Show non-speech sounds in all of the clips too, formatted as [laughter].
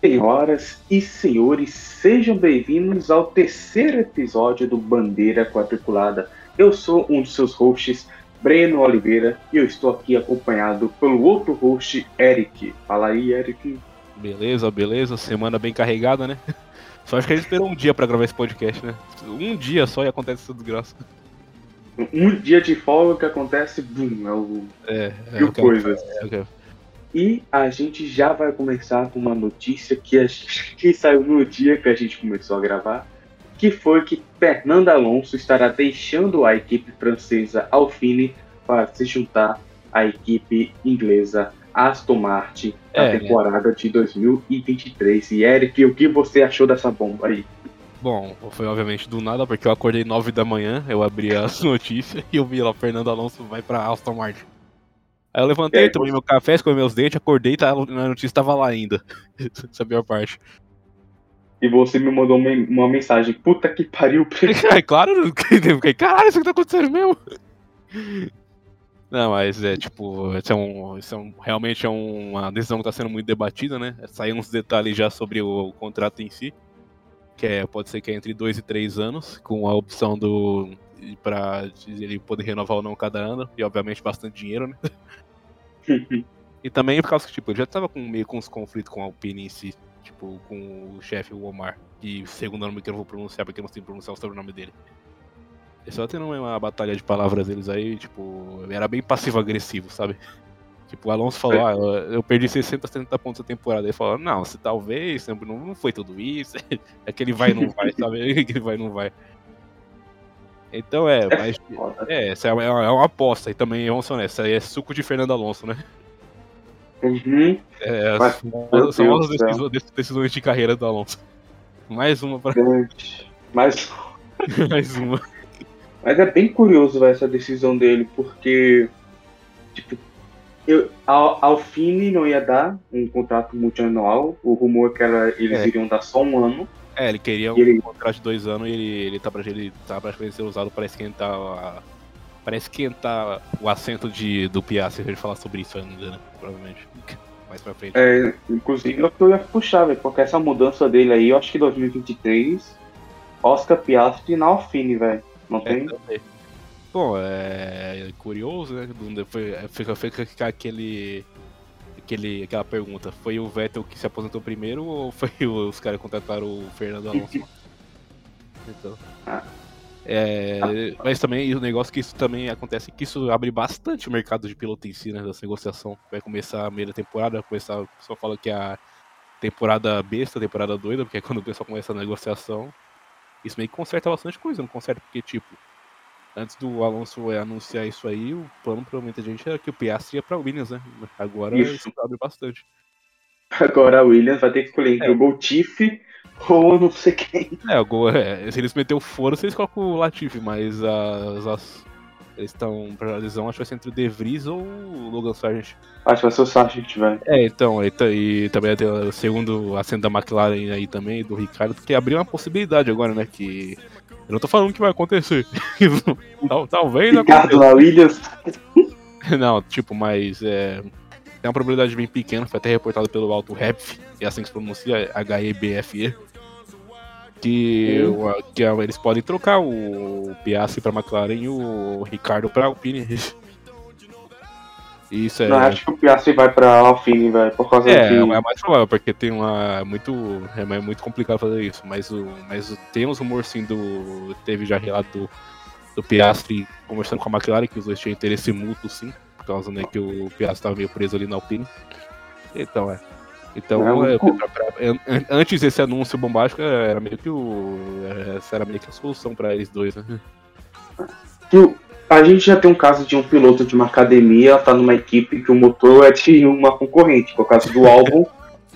Senhoras e senhores, sejam bem-vindos ao terceiro episódio do Bandeira Quadriculada. Eu sou um dos seus hosts, Breno Oliveira, e eu estou aqui acompanhado pelo outro host, Eric. Fala aí, Eric. Beleza, beleza. Semana bem carregada, né? [laughs] Só acho que a gente esperou um dia pra gravar esse podcast, né? Um dia só e acontece essa desgraça. Um dia de folga que acontece, bum, é o. É, é mil o que- coisas. é o que- E a gente já vai começar com uma notícia que, a gente- [laughs] que saiu no dia que a gente começou a gravar, que foi que Fernando Alonso estará deixando a equipe francesa Alpine para se juntar à equipe inglesa Aston Martin na É, temporada de 2023. E Eric, o que você achou dessa bomba aí? Bom, foi obviamente do nada, porque eu acordei 9 da manhã, eu abri as [laughs] notícias e eu vi lá, Fernando Alonso vai pra Aston Martin. Aí eu levantei, É, tomei você- meu café, escovi meus dentes, acordei e tá, a notícia tava lá ainda. [laughs] Essa é a pior parte. E você me mandou uma, uma mensagem, puta que pariu, [laughs] É claro, eu fiquei, caralho, isso que tá acontecendo mesmo. Não, mas é tipo, isso é um, isso é um, realmente é um- uma decisão que tá sendo muito debatida, né? Saíram uns detalhes já sobre o, contrato em si, que é, pode ser que é entre dois e três anos, com a opção do para ele poder renovar ou não cada ano, e obviamente bastante dinheiro, né? [laughs] E também por causa que, tipo, ele já tava com, meio com uns conflitos com a Alpine em si, tipo, com o chefe, o Omar, que segundo nome que eu não vou pronunciar porque eu não sei pronunciar o sobrenome dele. Eles só tendo uma batalha de palavras deles aí, tipo, era bem passivo-agressivo, sabe? Tipo, o Alonso falou, ah, eu- perdi 60, 70 pontos na temporada. Ele falou, não, se talvez, não foi tudo isso. [laughs] É que ele vai e não vai, sabe? [laughs] É que ele vai e não vai. Então é, mas Foda. é, essa é uma, é uma aposta, e também, vamos ser honestos, é suco de Fernando Alonso, né? Uhum. É, Mas, são são as decisões, decisões de carreira do Alonso. Mais uma pra [laughs] Mas mais uma. Mas é bem curioso véio, essa decisão dele, porque tipo, eu, a a Alfine não ia dar um contrato multianual. O rumor é que era, eles É. iriam dar só um ano. É, ele queria um ele- contrato de dois anos e ele, ele tá pra ele tá praticamente sendo usado para esquentar a, para esquentar o assento de, do Piastri, se a gente falar sobre isso ainda, né? Provavelmente. Mais pra frente. É, inclusive, eu ia puxar, véio, porque essa mudança dele aí, eu acho que 2023, Oscar Piastri na Alfine, velho. Não É, tem? também. Bom, é curioso, né? Foi, fica, fica aquele, aquele, aquela pergunta: foi o Vettel que se aposentou primeiro ou foi o- [laughs] os caras que contrataram o Fernando Alonso? então. É, mas também o negócio que isso também acontece que isso abre bastante o mercado de piloto em si, né? Dessa negociação. Vai começar a meia temporada, vai começar, o pessoal fala que é a temporada besta, temporada doida, porque é quando o pessoal começa a negociação. Isso meio que conserta bastante coisa, não conserta porque, tipo, antes do Alonso anunciar isso aí, o plano pra muita gente era que o Piastri ia pra Williams, né? Agora Isso. isso, abre bastante. Agora a Williams vai ter que escolher entre É. o ou não sei quem. É, agora, é, se eles meter o foro, vocês colocam o Latifi, mas as, as- eles estão pra decisão, acho que vai ser entre o De Vries ou o Logan Sargent. Acho que vai ser o Sargent, velho. É, então, e, e também tem o segundo assento da McLaren aí também, do Ricardo, porque abriu uma possibilidade agora, né? Que. Eu não tô falando que vai acontecer. [laughs] Tal- Talvez Ricardo Williams. [laughs] Não, tipo, mas é. Tem uma probabilidade bem pequena, foi até reportado pelo Alto Rep, é assim que se pronuncia, H-E-B-F-E. Que, que eles podem trocar o Piastri pra McLaren e o Ricardo pra Alpine. [laughs] Isso é. Não, acho que o Piastri vai pra Alfine, velho, por causa É, que... é mais provável, porque tem uma. É muito, é muito complicado fazer isso. Mas, o, mas tem uns rumores sim do. Teve já relato do, do Piastri conversando com a McLaren, que os dois tinham interesse mútuo sim, por causa né, que o Piastri estava meio preso ali na Alpine. Então é. Então, É, é, pra- pra- an- an- antes desse anúncio bombástico, era meio que o. Essa era meio que a solução pra eles dois, né? que o- a gente já tem um caso de um piloto de uma academia, tá numa equipe que o motor é de uma concorrente, que é o caso do álbum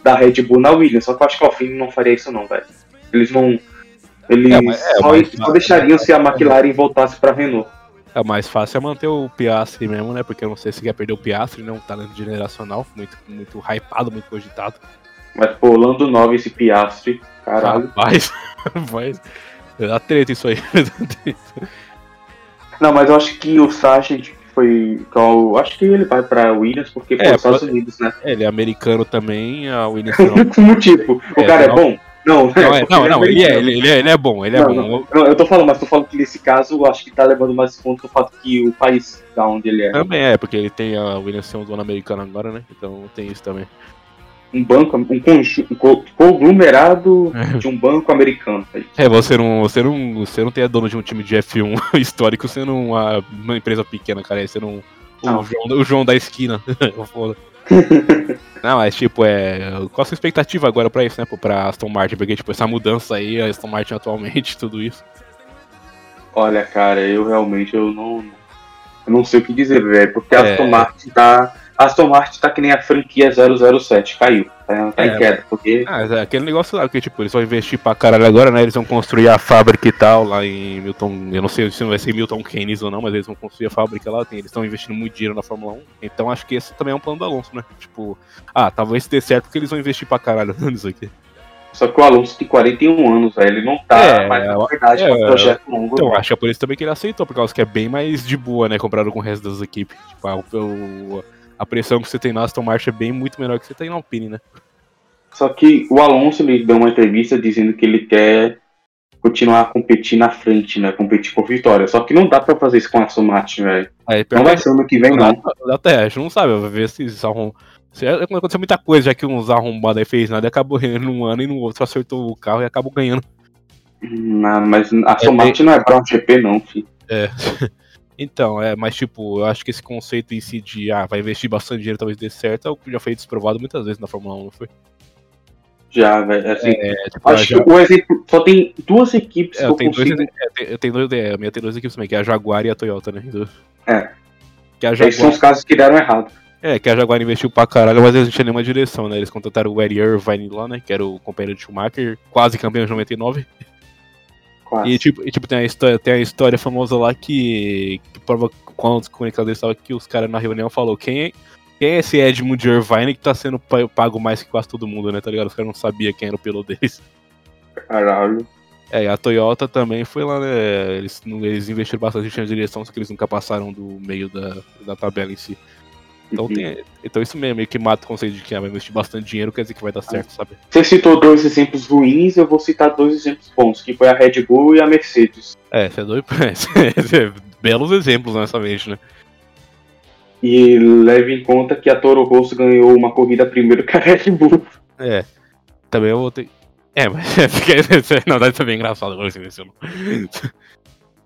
da Red Bull na Williams. Só que eu acho que o Alpine não faria isso não, velho. Eles não... Eles É, mas- é, só, mas- só deixariam se a McLaren voltasse pra Renault. É mais fácil é manter o Piastri mesmo, né? Porque eu não sei se quer perder o Piastri, né? Um talento generacional, muito, muito hypado, muito cogitado. Mas, pô, Lando 9 esse Piastri, caralho. Rapaz, [laughs] rapaz. Dá treta isso aí. [laughs] Não, mas eu acho que o Sargent foi. Acho que ele vai pra Williams porque foi É, os Estados Unidos, né? Ele é americano também, a Williams. [laughs] Como tipo, o É, cara não. é bom? Não, Não, é, não, não, ele é, ele, ele é, ele é bom, ele é Não, bom. não, não, eu tô falando, mas tô falando que nesse caso eu acho que tá levando mais em conta o fato que o país da onde ele é. Também é, porque ele tem a Williams ser um dono americano agora, né? Então tem isso também. Um banco, um, um co- conglomerado de um banco americano. tá. É, você não, você não, você não tem a dono de um time de F1 [laughs] histórico sendo uma, uma empresa pequena, cara. É sendo um, Não. o, João, o João da esquina. [laughs] [laughs] Não, mas tipo, é. Qual a sua expectativa agora pra isso, né? Pra Aston Martin? Porque, tipo, essa mudança aí, a Aston Martin atualmente, tudo isso. Olha, cara, eu realmente eu não, eu não sei o que dizer, velho, porque a É. Aston Martin tá. Aston Martin tá que nem a franquia 007, caiu. Tá, tá É, em queda, porque. Ah, é aquele negócio lá que, tipo, eles vão investir pra caralho agora, né? Eles vão construir a fábrica e tal lá em Milton. Eu não sei se vai ser Milton Keynes ou não, mas eles vão construir a fábrica lá. Tem, eles estão investindo muito dinheiro na Fórmula 1. Então acho que esse também é um plano do Alonso, né? Tipo, ah, talvez dê certo porque eles vão investir pra caralho [laughs] nisso aqui. Só que o Alonso tem 41 anos, velho. Ele não tá É, mais na verdade é, um projeto longo. Então, acho que é por isso também que ele aceitou, por causa que é bem mais de boa, né? Comparado com o resto das equipes. Tipo, o- a pressão que você tem na Aston Martin é bem muito menor que você tem na Alpine, né? Só que o Alonso ele deu uma entrevista dizendo que ele quer continuar a competir na frente, né? Competir por vitória. Só que não dá pra fazer isso com a Aston Martin, velho. Não vai ser ano que vem, Não, não. dá- Até, a gente não sabe, vai ver se arrum... se Aconteceu muita coisa, já que uns arrombados aí fez nada e acabou ganhando num ano e no outro acertou o carro e acabou ganhando. Não, mas a Aston É, Martin não é Brown GP, não, filho. É. Então, é, mas tipo, eu acho que esse conceito em si de ah, vai investir bastante dinheiro, talvez dê certo, é o que já foi desprovado muitas vezes na Fórmula 1, não foi? Já, velho. Assim, É, tipo, acho que o exemplo. Só tem duas equipes é, que eu dois, consigo. é, tem, eu tenho dois, é, a minha tem duas equipes também, que é a Jaguar e a Toyota, né? Do- É. Que a Esses são Jaguar, os casos que deram errado. é, que a Jaguar investiu pra caralho, mas eles não tinham nenhuma direção, né? Eles contrataram o Eddie Irvine lá, né? Que era o companheiro de Schumacher, quase campeão de 99. Quase. E tipo, e, tipo, tem, a história, tem a história famosa lá que, que prova quando os comunicadores estavam que os caras na reunião falou quem é, quem é esse Edmund Irvine que tá sendo pa- pago mais que quase todo mundo, né? Tá ligado? Os caras não sabiam quem era o piloto deles. Caralho. É, e a Toyota também foi lá, né? Eles, eles investiram bastante na direção, só que eles nunca passaram do meio da, da tabela em si. Então, Uhum. tem, então isso mesmo, meio que mata o conceito de que ah, vai investir bastante dinheiro, quer dizer que vai dar certo, sabe? Você citou dois exemplos ruins, eu vou citar dois exemplos bons, que foi a Red Bull e a Mercedes. É, você é doido. [laughs] Belos exemplos, honestamente, né? E leve em conta que a Toro Rosso ganhou uma corrida primeiro que a Red Bull. É. Também eu vou ter. É, mas na verdade isso é bem engraçado agora você mencionou.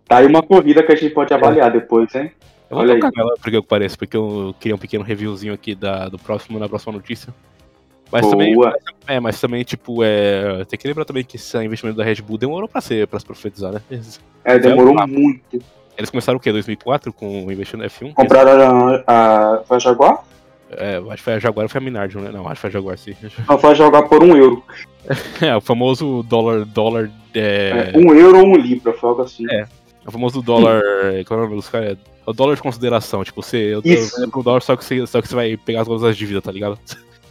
Tá aí uma corrida que a gente pode avaliar depois, hein? Eu vou Olha tocar aí. nela, porque eu pareço, porque eu queria um pequeno reviewzinho aqui da, do próximo, na próxima notícia. Mas também, Boa. é, mas também, tipo, é, tem que lembrar também que esse investimento da Red Bull demorou pra ser, pra se profetizar, né? Eles, É, demorou Ah. muito. eles começaram o quê? 2004 com o investimento no F1? Compraram a, a, foi a Jaguar? É, acho que foi a Jaguar ou foi a Minardi, né? Não, acho que foi a Jaguar, sim. Não, foi a Jaguar por um euro. [laughs] É, o famoso dólar, dólar, é, É, um euro ou um libra, foi algo assim. É. o famoso dólar, [laughs] qual é o nome dos caras? É o dólar de consideração, tipo, você, eu, Isso. vendo pro dólar só que, você, só que você vai pegar as coisas das dívidas, tá ligado?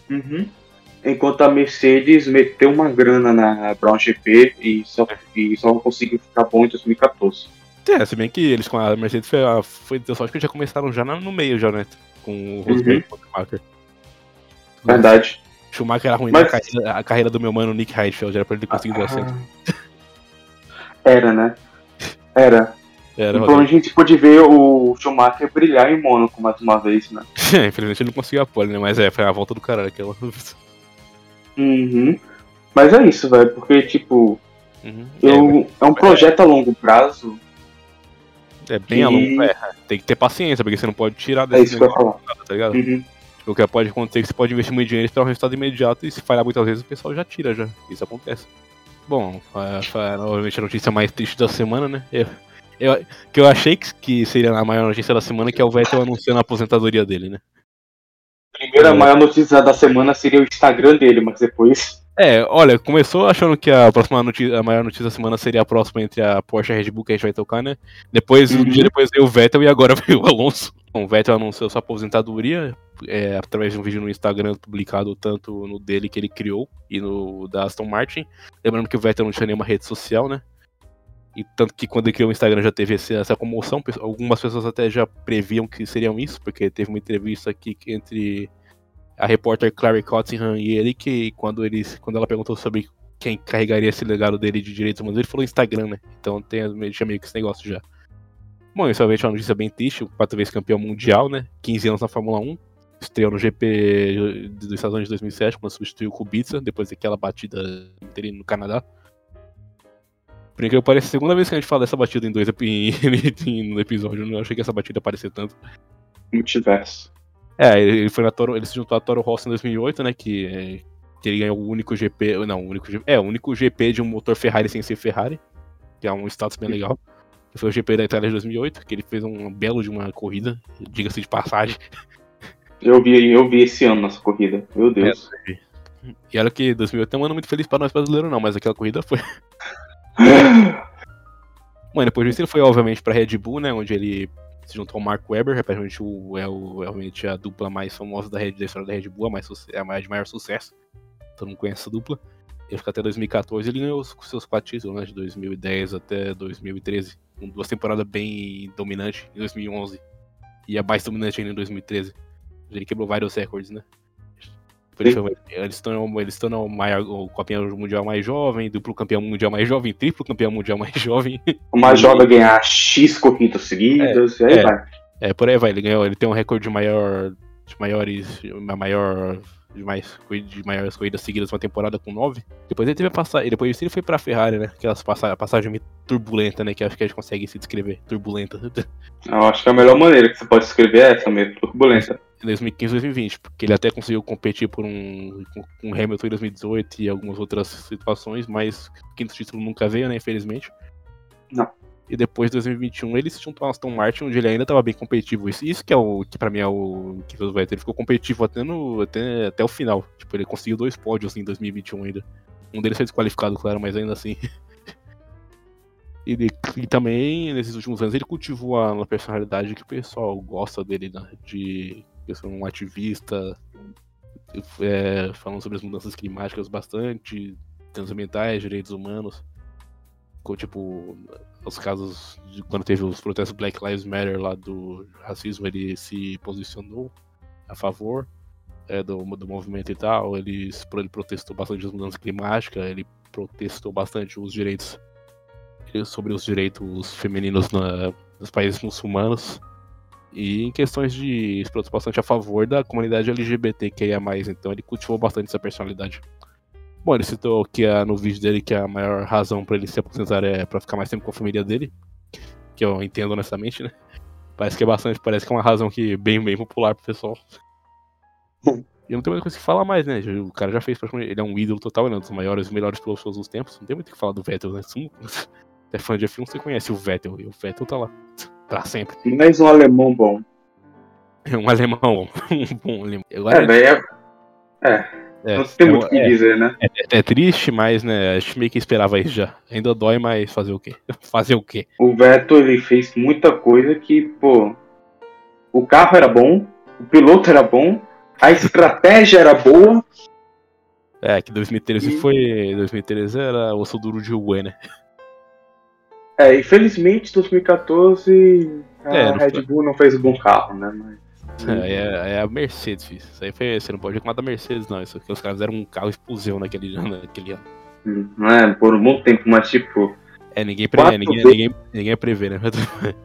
Uhum. Enquanto a Mercedes meteu uma grana na Brown GP e só, e só conseguiu ficar bom em 2014. É, se bem que eles com a Mercedes foi, a- foi deu sorte que já começaram já no meio já, né? Com o Rosberg e o Schumacher. Verdade. Schumacher era ruim Mas- na carreira, a carreira do meu mano Nick Heidfeld, era pra ele conseguir dar certo. Ah. Era, né? Era. Era, Então a gente pôde ver o Schumacher brilhar em Mônaco mais uma vez, né? [laughs] Infelizmente ele não conseguiu a pole, né? Mas é, foi a volta do caralho aquela. Uhum. Mas é isso, velho, porque, tipo, Uhum. eu, é um projeto a longo prazo. É, é bem a longo. É, tem que ter paciência, porque você não pode tirar É desse isso que eu ia falar. tá ligado? Uhum. O que pode acontecer é que você pode investir muito dinheiro e esperar um resultado imediato e se falhar muitas vezes o pessoal já tira já. Isso acontece. Bom, novamente a notícia mais triste da semana, né? Eu, eu- que eu achei que, que seria a maior notícia da semana, que é o Vettel anunciando a aposentadoria dele, né? Primeira É. maior notícia da semana seria o Instagram dele, mas depois. É, olha, começou achando que a próxima notícia, a maior notícia da semana seria a próxima entre a Porsche e a Red Bull que a gente vai tocar, né? Depois, um Uhum. dia depois veio o Vettel e agora [laughs] veio o Alonso. Bom, o Vettel anunciou sua aposentadoria é, através de um vídeo no Instagram publicado tanto no dele que ele criou e no da Aston Martin. Lembrando que o Vettel não tinha nenhuma rede social, né? E tanto que quando ele criou o Instagram já teve essa comoção, algumas pessoas até já previam que seriam isso, porque teve uma entrevista aqui entre a repórter Clary Cottingham e ele, que quando, ele, quando ela perguntou sobre quem carregaria esse legado dele de direitos humanos, ele falou Instagram, né? Então tem meio que esse negócio já. Bom, isso é uma notícia bem triste, quatro vezes campeão mundial, né? 15 anos na Fórmula 1. Estreou no GP dos Estados Unidos de 2007, quando substituiu o Kubica, depois daquela batida no Canadá. Por incrível que pareça, a segunda vez que a gente fala dessa batida em dois [laughs] no episódio. Eu não achei que essa batida aparecer tanto. Multiverso. É, ele foi na Toro, ele se juntou a Toro Rosso em 2008, né? Que, que ele ganhou o único GP. Não, o único É, o único GP de um motor Ferrari sem ser Ferrari. Que é um status bem legal. Que foi o GP da Itália de 2008, que ele fez um belo de uma corrida, diga-se de passagem. Eu vi, eu vi esse ano nossa corrida. Meu Deus. É, e olha que 2008 não é um ano muito feliz para nós brasileiros, não, mas aquela corrida foi. [laughs] Bom, depois disso ele foi, obviamente, pra Red Bull, né? Onde ele se juntou ao Mark Webber, realmente o, é realmente a dupla mais famosa da, Red, da história da Red Bull, a, mais, é a mais de maior sucesso. Todo mundo conhece essa dupla. Ele ficou até 2014 ele ganhou os seus quatro títulos, né? De 2010 até 2013. Com duas temporadas bem dominantes em 2011. E a mais dominante ainda em 2013. Ele quebrou vários recordes, né? Eles estão eles estão no maior, o campeão mundial mais jovem, duplo campeão mundial mais jovem, triplo campeão mundial mais [laughs] jovem. O mais jovem ganhar X corridas seguidas, é, e aí é, vai. É, por aí vai. Ele ganhou, ele tem um recorde de maior. De maiores. maior. De, mais, de maiores corridas seguidas uma temporada com nove. Depois ele teve a passagem. Depois ele foi pra Ferrari, né? Aquelas passagens passagem meio turbulenta, né? Que acho que a gente consegue se descrever. Turbulenta. [laughs] Eu acho que a melhor maneira que você pode descrever é essa meio turbulenta em 2015 2020, porque ele até conseguiu competir por um com Hamilton em 2018 e algumas outras situações, mas o quinto título nunca veio, né, infelizmente. Não. E depois de 2021 ele se juntou ao Aston Martin, onde ele ainda estava bem competitivo. Isso, isso que é o que para mim é o que o Vettel, ele ficou competitivo até no até, até o final. Tipo, ele conseguiu dois pódios em 2021 ainda. Um deles foi desqualificado, claro, mas ainda assim. [laughs] Ele, e também, nesses últimos anos, ele cultivou a, a personalidade que o pessoal gosta dele, né? De sou um ativista, é, falando sobre as mudanças climáticas bastante, temas ambientais, direitos humanos, com, tipo, os casos de quando teve os protestos Black Lives Matter lá do racismo, ele se posicionou a favor é, do, do movimento e tal, ele, ele protestou bastante as mudanças climáticas, ele protestou bastante os direitos sobre os direitos femininos na, nos países muçulmanos e em questões de bastante a favor da comunidade LGBTQIA+, então ele cultivou bastante essa personalidade. Bom, ele citou que a, no vídeo dele que a maior razão para ele se aposentar é para ficar mais tempo com a família dele, que eu entendo honestamente, né? Parece que é bastante, parece que é uma razão que bem, bem popular pro pessoal. [laughs] E não tem muita coisa que falar mais, né? O cara já fez praticamente. Ele é um ídolo total, ele é um dos maiores e melhores pilotos todos os tempos. Não tem muito o que falar do Vettel, né? Se [laughs] é fã de F1, você conhece o Vettel, e o Vettel tá lá. Pra sempre. Mais um alemão bom. um alemão bom. [laughs] um bom alemão. Agora, é, é, é, é. O que é, dizer, né? É, é, triste, mas né, a gente meio que esperava isso já. Ainda dói, mas fazer o quê? [laughs] fazer o quê? O Vettel ele fez muita coisa que, pô. O carro era bom, o piloto era bom, a estratégia era boa. É, que 2013 e... foi. 2013 era osso duro de Ué, né? É, infelizmente 2014 a é, Red Bull não fez um bom carro, né? Mas... É, é, é, a Mercedes, filho. Isso aí foi, você não pode reclamar da Mercedes, não. Isso aqui, os caras fizeram um carro explosivo naquele, [laughs] naquele ano. Hum, não é, por um bom tempo, mas tipo. É, ninguém prevê, ninguém, ninguém, ninguém prevê, né? [laughs]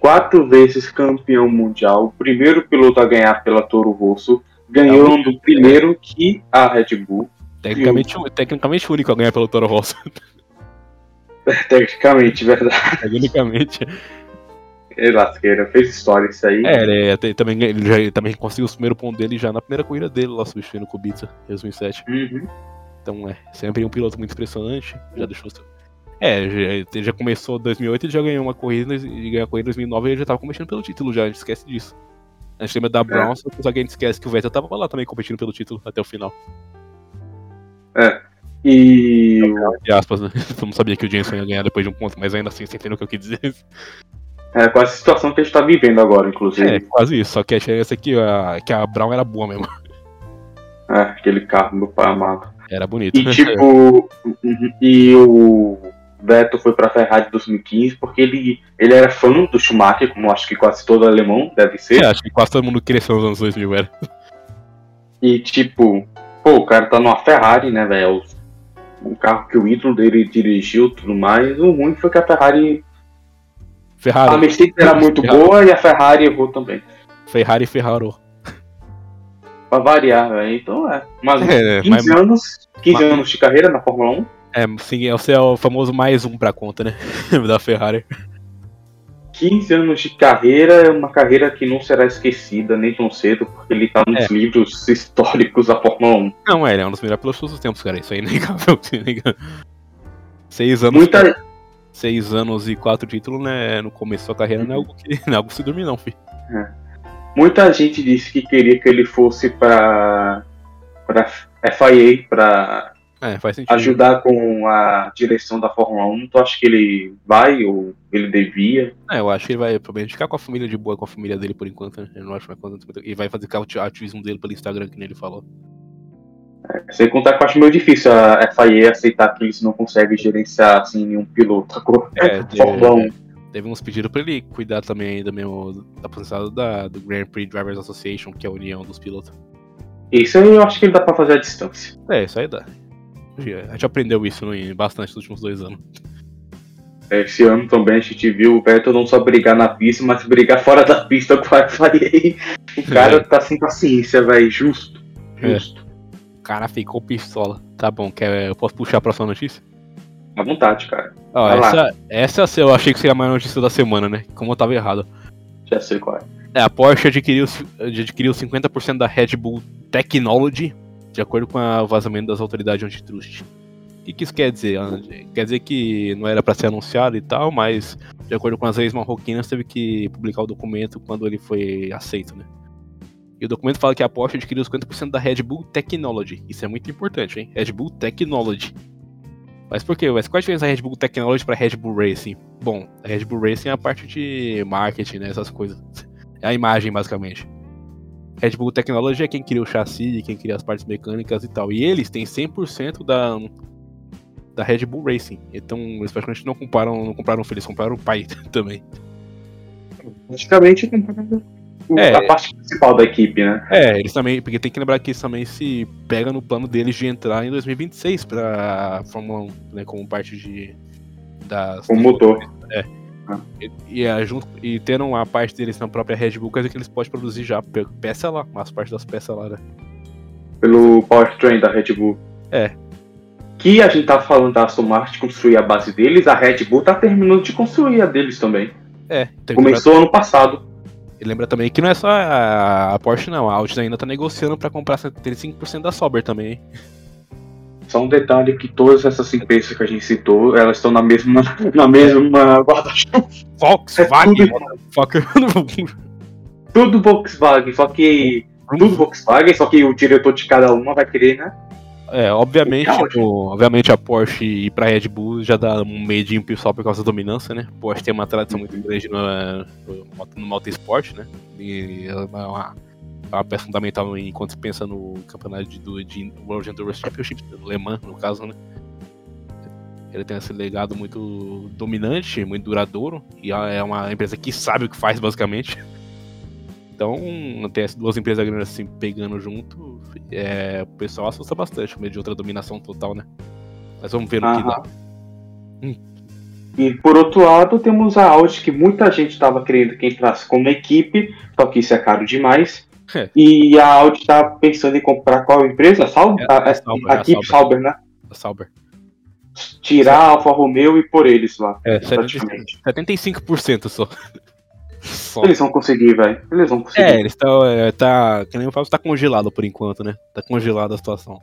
Quatro vezes campeão mundial, o primeiro piloto a ganhar pela Toro Rosso, ganhando é primeiro que a Red Bull. Tecnicamente, o... tecnicamente único a ganhar pela Toro Rosso. [laughs] Tecnicamente, verdade. Tecnicamente. Ele lasqueira, fez história isso aí. É, ele, é, também, ele, já, ele também conseguiu o primeiro ponto dele já na primeira corrida dele lá substituindo o Kubica em 2007. Uhum. Então é, sempre um piloto muito impressionante. Já deixou seu. É, já, já começou em 2008 e já ganhou uma corrida e ganhou a corrida em 2009 e ele já tava competindo pelo título já, a gente esquece disso. A gente lembra da Brown, é. só que a gente esquece que o Vettel tava lá também competindo pelo título até o final. É. E. Entre aspas, né? [laughs] Eu não sabia que o Jensen ia ganhar depois de um ponto, mas ainda assim você entendeu o que eu quis dizer. É quase a situação que a gente tá vivendo agora, inclusive. É, quase isso, só que a diferença é que a, que a Brown era boa mesmo. [laughs] É, aquele carro, meu pai amado. Era bonito. E tipo. [laughs] e o. Vettel foi para a Ferrari em 2015 porque ele, ele era fã do Schumacher, como acho que quase todo alemão deve ser. É, acho que quase todo mundo cresceu nos anos 2000, era. E tipo, pô, o cara tá numa Ferrari, né, velho? Um carro que o ídolo dele dirigiu tudo mais. O ruim foi que a Ferrari. Ferrari. A Mercedes era [laughs] muito Ferrari. boa e a Ferrari errou também. Ferrari e Ferraro. Pra variar, velho. Então é. Mas É, 15 mas- anos. 15 mas- anos de carreira na Fórmula 1. É, sim, você é o famoso mais um pra conta, né? [laughs] da Ferrari. 15 anos de carreira é uma carreira que não será esquecida nem tão cedo, porque ele tá nos É. livros [laughs] históricos da Fórmula 1. Não, é, ele é um dos melhores pilotos de todos os tempos, cara. Isso é inegável. isso é inegável. Seis anos. Muita, Seis anos e quatro títulos, né? No começo da sua carreira não é algo que [laughs] não é algo que se dormir, não, filho. muita gente disse que queria que ele fosse pra, pra FIA, pra É, ajudar com a direção da Fórmula 1. Tu acha que ele vai ou ele devia? É, eu acho que ele vai provavelmente ficar com a família de boa, com a família dele por enquanto, né? Eu não acho que vai acontecer. E vai fazer o ativismo dele pelo Instagram, que nem ele falou. Sem contar que eu acho meio difícil a FIA aceitar que eles não conseguem gerenciar assim nenhum piloto. [laughs] É, Fórmula 1. Teve uns pedidos pra ele cuidar também ainda mesmo da posição da, do Grand Prix Drivers Association, que é a união dos pilotos. Isso aí eu acho que ele dá pra fazer à distância. É, isso aí dá. A gente aprendeu isso no- bastante nos últimos dois anos. Esse ano também a gente viu o Vettel não só brigar na pista, mas brigar fora da pista com a FIA. O cara É. tá sem paciência, velho. Justo. É. Justo. O cara ficou pistola. Tá bom, quer, eu posso puxar a próxima notícia? À vontade, cara. Essa, essa eu achei que seria a maior notícia da semana, né? Como eu tava errado. Já sei qual é. É, a Porsche adquiriu, adquiriu 50% da Red Bull Technology, de acordo com o vazamento das autoridades antitrust. O que, que isso quer dizer? Quer dizer que não era para ser anunciado e tal, mas de acordo com as leis marroquinas, teve que publicar o documento quando ele foi aceito, né? E o documento fala que a Porsche adquiriu 50% da Red Bull Technology. Isso é muito importante, hein? Red Bull Technology. Mas por quê? Mas qual a diferença da Red Bull Technology para Red Bull Racing? Bom, a Red Bull Racing é a parte de marketing, né? Essas coisas. É a imagem, basicamente. Red Bull Technology é quem cria o chassi, quem cria as partes mecânicas e tal. E eles têm 100% da, da Red Bull Racing. Então, eles praticamente não compraram, não compraram o filho, compraram o pai [laughs] também. Praticamente o- É. a parte principal da equipe, né? É, eles também, porque tem que lembrar que eles também se pega no plano deles de entrar em 2026 pra Fórmula 1, né, como parte de das Com o motor. E, e, é, junto, e tendo a parte deles na própria Red Bull, dizer que eles podem produzir já pe- peça lá, as partes das peças lá, né? Pelo powertrain da Red Bull. É. Que a gente tá falando da Aston Martin construir a base deles, a Red Bull tá terminando de construir a deles também. É, Começou ano passado. E lembra também que não é só a, Porsche, não. A Audi ainda tá negociando pra comprar 75% da Sauber também. Só um detalhe que todas essas empresas que a gente citou, elas estão na mesma, [laughs] na mesma guarda-chuva. Volkswagen! É. Tudo Volkswagen, só que. Tudo Volkswagen, só que o diretor de cada uma vai querer, né? É, obviamente, obviamente a Porsche ir pra Red Bull já dá um medinho só por causa da dominância, né? Porsche tem uma tradição muito grande no, no, no motorsport, né? E ela é uma, uma peça fundamental enquanto se pensa no campeonato de, do- de World Endurance Championship, do Le Mans, no caso, né? Ele tem esse legado muito dominante, muito duradouro, e é uma empresa que sabe o que faz, basicamente. Então, ter essas duas empresas grandes assim pegando junto, é, o pessoal assusta bastante, com medo de outra dominação total, né? Mas vamos ver no que dá. Aham. E por outro lado, temos a Audi, que muita gente estava querendo que entrasse como equipe, só que isso é caro demais. É. E a Audi está pensando em comprar qual empresa? A Sauber? É, a, a a- Sauber, a a equipe Sauber. Sauber, né? A Sauber. Tirar a Alfa Romeo e pôr eles lá. É, praticamente. 75% só. Só. Eles vão conseguir, velho. Eles vão conseguir. É, eles estão. É, tá, que nem eu falo, tá congelado por enquanto, né? Tá congelada a situação.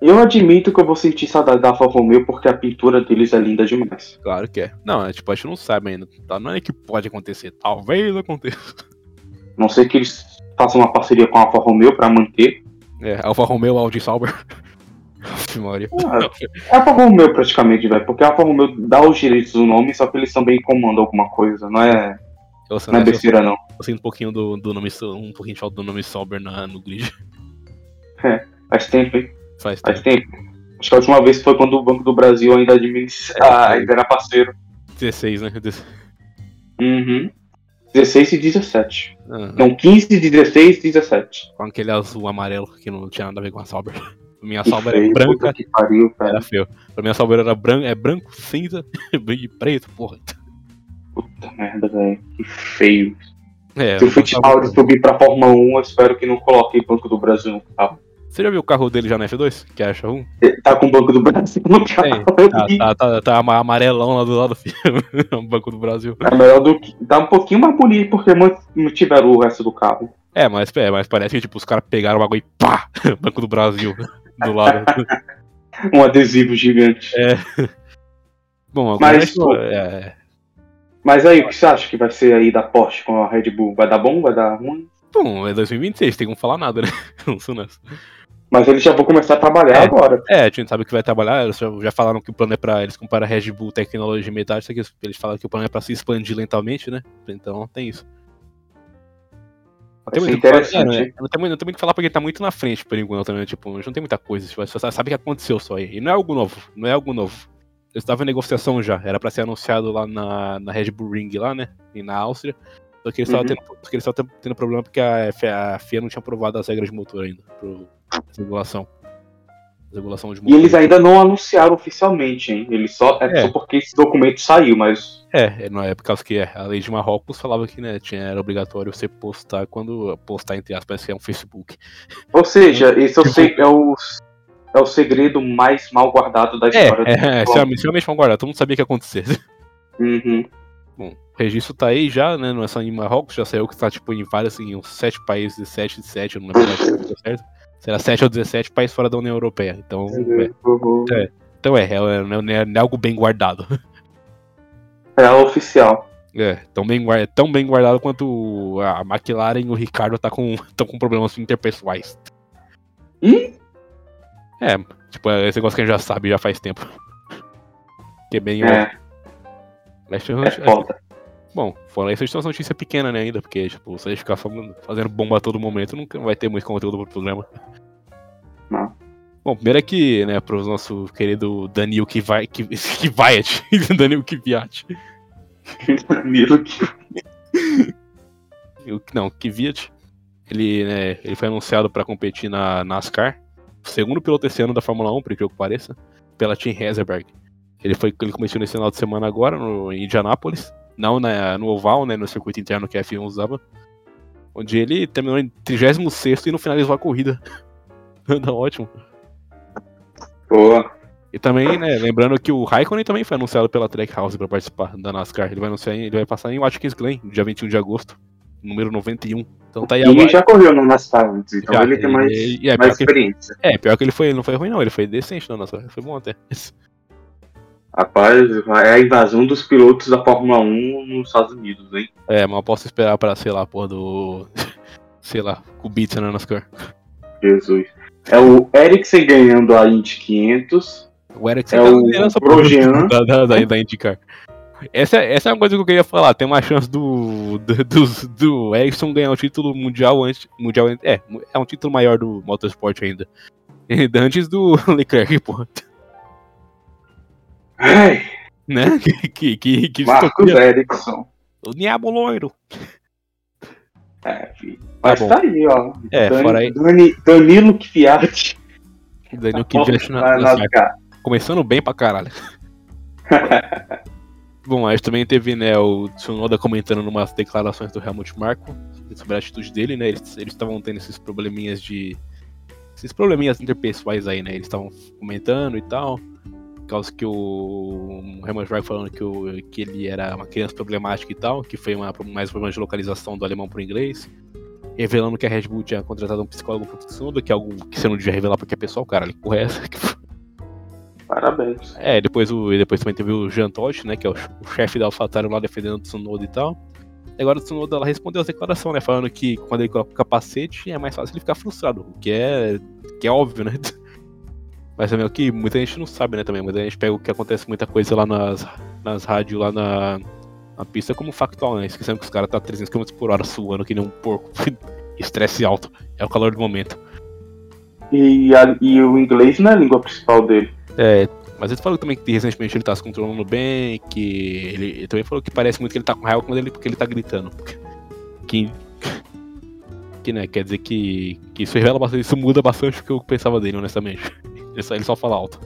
Eu admito que eu vou sentir saudade da Alfa Romeo porque a pintura deles é linda demais. Claro que é. Não, é, tipo, a gente não sabe ainda. Tá? Não é que pode acontecer. Talvez aconteça. Não sei que eles façam uma parceria com a Alfa Romeo pra manter. É, Alfa Romeo, Audi Sauber. [laughs] Maria. É a Alfa Romeo praticamente, velho. Porque a Alfa Romeo dá os direitos do nome, só que eles também comandam alguma coisa. Não é, Eu, não é eu, besteira, não. eu sinto um pouquinho do, do nome, um pouquinho de falta do nome Sauber na, no grid. Faz tempo, hein? Faz Faz tempo. tempo. Acho que a última vez foi quando o Banco do Brasil ainda, administra, ah, ainda era parceiro. 16, né? Uhum. 16 e 17. Aham. Não, 15, 16 e 17. Com aquele azul amarelo que não tinha nada a ver com a Sauber. [laughs] Minha Que Sauber é branca, que pariu, cara. era feio. Pra minha Sauber era branco, é branco, cinza [laughs] e preto, porra. Puta merda, velho. Que feio. É, Se o Fittipaldi subir pra Fórmula 1, eu espero que não coloque Banco do Brasil no carro. Você já viu o carro dele já na F2? Que acha um? Tá com o Banco do Brasil no carro. eu Tá, tá, tá, tá ama- amarelão lá do lado, filho. [laughs] o Banco do Brasil. É melhor do que. Tá um pouquinho mais bonito porque man- mantiveram o resto do carro. É, mas, é, mas parece que tipo, os caras pegaram o bagulho e pá! [laughs] Banco do Brasil do lado. [laughs] Um adesivo gigante. Bom, agora Mas, tipo, é, Mas aí, o que você acha que vai ser aí da Porsche com a Red Bull? Vai dar bom? Vai dar ruim? bom, é 2026, tem como falar nada, né? Não sou nessa. Mas eles já vão começar a trabalhar É. agora. É, a gente sabe que vai trabalhar, eles já, já falaram que o plano é pra. Eles comparam a Red Bull tecnologia e metade, só que eles falaram que o plano é pra se expandir lentamente, né? Então tem isso. Não tem muito é, né? Não tem muito não tem muito o que falar porque ele tá muito na frente por enquanto, né? Tipo, não tem muita coisa. Tipo, você sabe o que aconteceu só aí. E não é algo novo, não é algo novo. Eles estavam em negociação já, era pra ser anunciado lá na, na Red Bull Ring lá, né? E na Áustria. Só que eles estavam Uhum. tendo, eles tendo problema porque a FIA, a FIA não tinha aprovado as regras de motor ainda, pro regulação. Regulação de E motor. eles ainda não anunciaram oficialmente, hein? Eles só, é, É. só porque esse documento saiu, mas. É, não é por causa que é, a lei de Marrocos falava que né, tinha, era obrigatório você postar quando postar entre aspas que é um Facebook. Ou seja, esse é o, se- é o, é o segredo mais mal guardado da É, história. do é, se realmente, vão guardar, todo mundo sabia que ia acontecer. Uhum. Bom, o registro tá aí já, né? Não é só em Marrocos, já saiu que tá tipo em vários, em uns 7 países, 7 de 7, eu não lembro se tá certo. Será 7 ou 17 países fora da União Europeia. Então, é, Uhum. É. então é, é, é, é algo bem guardado. É a oficial. É, tão bem, tão bem guardado quanto a McLaren e o Ricardo tá com, [laughs] tão com problemas interpessoais. Ih? É, tipo, é esse negócio que a gente já sabe já faz tempo. [laughs] Que é bem. É, Acho- é foda. Bom, fora isso, a gente tem uma notícia pequena, né, ainda, porque, tipo, se a gente ficar fazendo bomba a todo momento, nunca vai ter muito conteúdo pro programa. Não. Bom, primeiro é que, né, pro nosso querido Danilo que vai. Que, [laughs] que vai, Danilo [laughs] Kvyat. Danilo que. Não, Kvyat. Ele, né, ele foi anunciado pra competir na NASCAR. Segundo piloto esse ano da Fórmula 1, por incrível que pareça. Pela Team Heserberg. Ele foi ele começou nesse final de semana agora, no, em Indianápolis. Não na, no oval, né, no circuito interno que a F1 usava. Onde ele terminou em 36 e não finalizou a corrida. Anda [laughs] ótimo. Boa. E também, né, lembrando que o Raikkonen também foi anunciado pela Trackhouse para participar da NASCAR. Ele vai anunciar, ele vai passar em Watkins Glen, dia 21 de agosto, número 91. Então tá aí E ele agora. já correu no NASCAR antes, então Já, ele tem mais, e- e é, mais experiência. é, pior que ele foi, não foi ruim não, ele foi decente na NASCAR, foi bom até. Rapaz, é a invasão dos pilotos da Fórmula 1 nos Estados Unidos, hein? É, mas eu posso esperar pra, sei lá, porra do... [laughs] sei lá, Kubica na NASCAR. Jesus. É o Ericsson ganhando a Indy 500. O Eric É o Grosjean. da, da, da, da IndyCar. Essa, essa é uma coisa que eu queria falar. Tem uma chance do, do, do, do Ericsson ganhar o título mundial antes. Mundial, é, é um título maior do Motorsport ainda. Antes do [laughs] Leclerc, pô. Ai, Né? Que, que, que, Marcos. Ericsson. O Diabo Loiro. É, filho. Mas bom. tá aí, ó. É, Dani- fora aí- Dani- Danilo Kvyat. Daniel Kvyat na, na na SAR. NASCAR. Começando bem pra caralho. [laughs] Bom, a gente também teve, né, o Tsunoda comentando numas declarações do Helmut Marko sobre a atitude dele, né? Eles estavam tendo esses probleminhas de. Esses probleminhas interpessoais aí, né? Eles estavam comentando e tal. Por causa que o Helmut Marko falando que, o, que ele era uma criança problemática e tal, que foi uma, mais um problema de localização do alemão pro inglês. Revelando que a Red Bull tinha contratado um psicólogo pro Tsunoda, que é algo que você não devia revelar porque é pessoal, cara. Que porra é essa? Parabéns. É, depois, o, depois também teve o Jean Todt, né, que é o, o chefe da AlphaTauri lá defendendo o Tsunoda e tal. E agora o Tsunoda ela respondeu as declarações, né, falando que quando ele coloca o capacete é mais fácil ele ficar frustrado, o que é, que é óbvio, né. [laughs] Mas também o que muita gente não sabe, né, também. Muita gente pega o que acontece muita coisa lá nas, nas rádios, lá na, na pista como factual, né, esquecendo que os caras tá 300 km por hora suando que nem um porco. [laughs] Estresse alto, é o calor do momento. E, a- e o inglês não é a língua principal dele. É, mas ele falou também que recentemente ele tá se controlando bem, que ele, ele também falou que parece muito que ele tá com raiva quando ele, porque ele tá gritando. Que, que né, quer dizer que, que isso revela bastante, isso muda bastante o que eu pensava dele, honestamente. Ele só, ele só fala alto.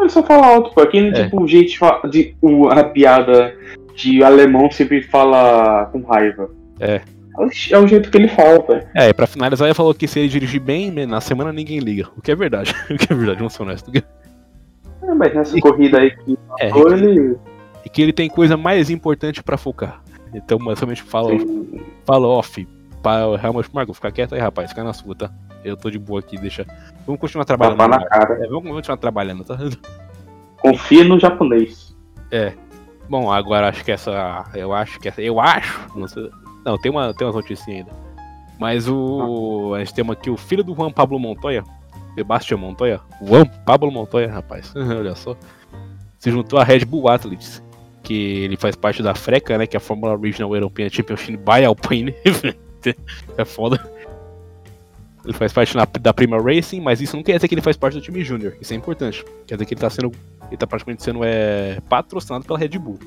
Ele só fala alto, pô. Aquele É. tipo, o jeito de, o, a piada de alemão sempre fala com raiva. É. É o, é jeito que ele fala, velho. É, e pra finalizar, ele falou que se ele dirigir bem, na semana ninguém liga. O que é verdade. [laughs] O que é verdade, vamos ser honestos. É, mas nessa corrida aí que É, passou, ele. e que ele tem coisa mais importante pra focar. Então, basicamente, fala, Sim, fala off para Helmut Marko, fica quieto aí, rapaz, fica na sua, tá? Eu tô de boa aqui, deixa. Vamos continuar trabalhando. tapa na né? cara. É, vamos continuar trabalhando, tá? Confia no japonês. Bom, agora acho que essa. Eu acho que essa. Eu acho. Não, sei, não tem, uma, tem umas notícias ainda. Mas o. A gente tem aqui o filho do Juan Pablo Montoya. Sebastião Montoya. Juan Pablo Montoya, rapaz. [laughs] Olha só. Se juntou à Red Bull Athletes. Que ele faz parte da FRECA, né? Que é a Fórmula Regional European Championship by Alpine. [laughs] é foda. Ele faz parte na- da Prima Racing, mas isso não quer dizer que ele faz parte do time Júnior. Isso é importante. Quer dizer que ele tá sendo. Ele tá praticamente sendo é, patrocinado pela Red Bull.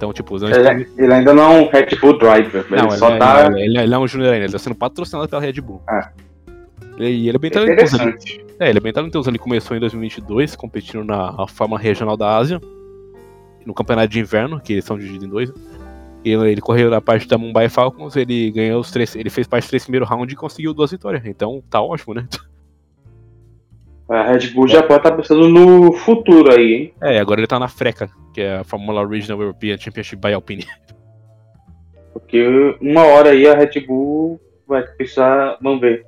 Então, tipo, os Ele, é- ele ainda não é um Red Bull Driver, não, ele só é- tá. ele, ele- ele é um júnior ainda, ele tá sendo patrocinado pela Red Bull. Ah. E ele é bem talentoso. É, ele é bem talentoso. Ele começou em 2022, competindo na Fórmula Regional da Ásia, no Campeonato de Inverno, que eles são divididos em dois. Ele, ele correu na parte da Mumbai Falcons, ele ganhou os três. Ele fez parte dos três primeiros rounds e conseguiu duas vitórias. Então tá ótimo, né? [laughs] A Red Bull já pode estar pensando no futuro aí, hein? É, agora ele tá na FRECA, que é a Fórmula Regional European Championship by Alpine. Porque uma hora aí a Red Bull vai precisar. Vamos ver.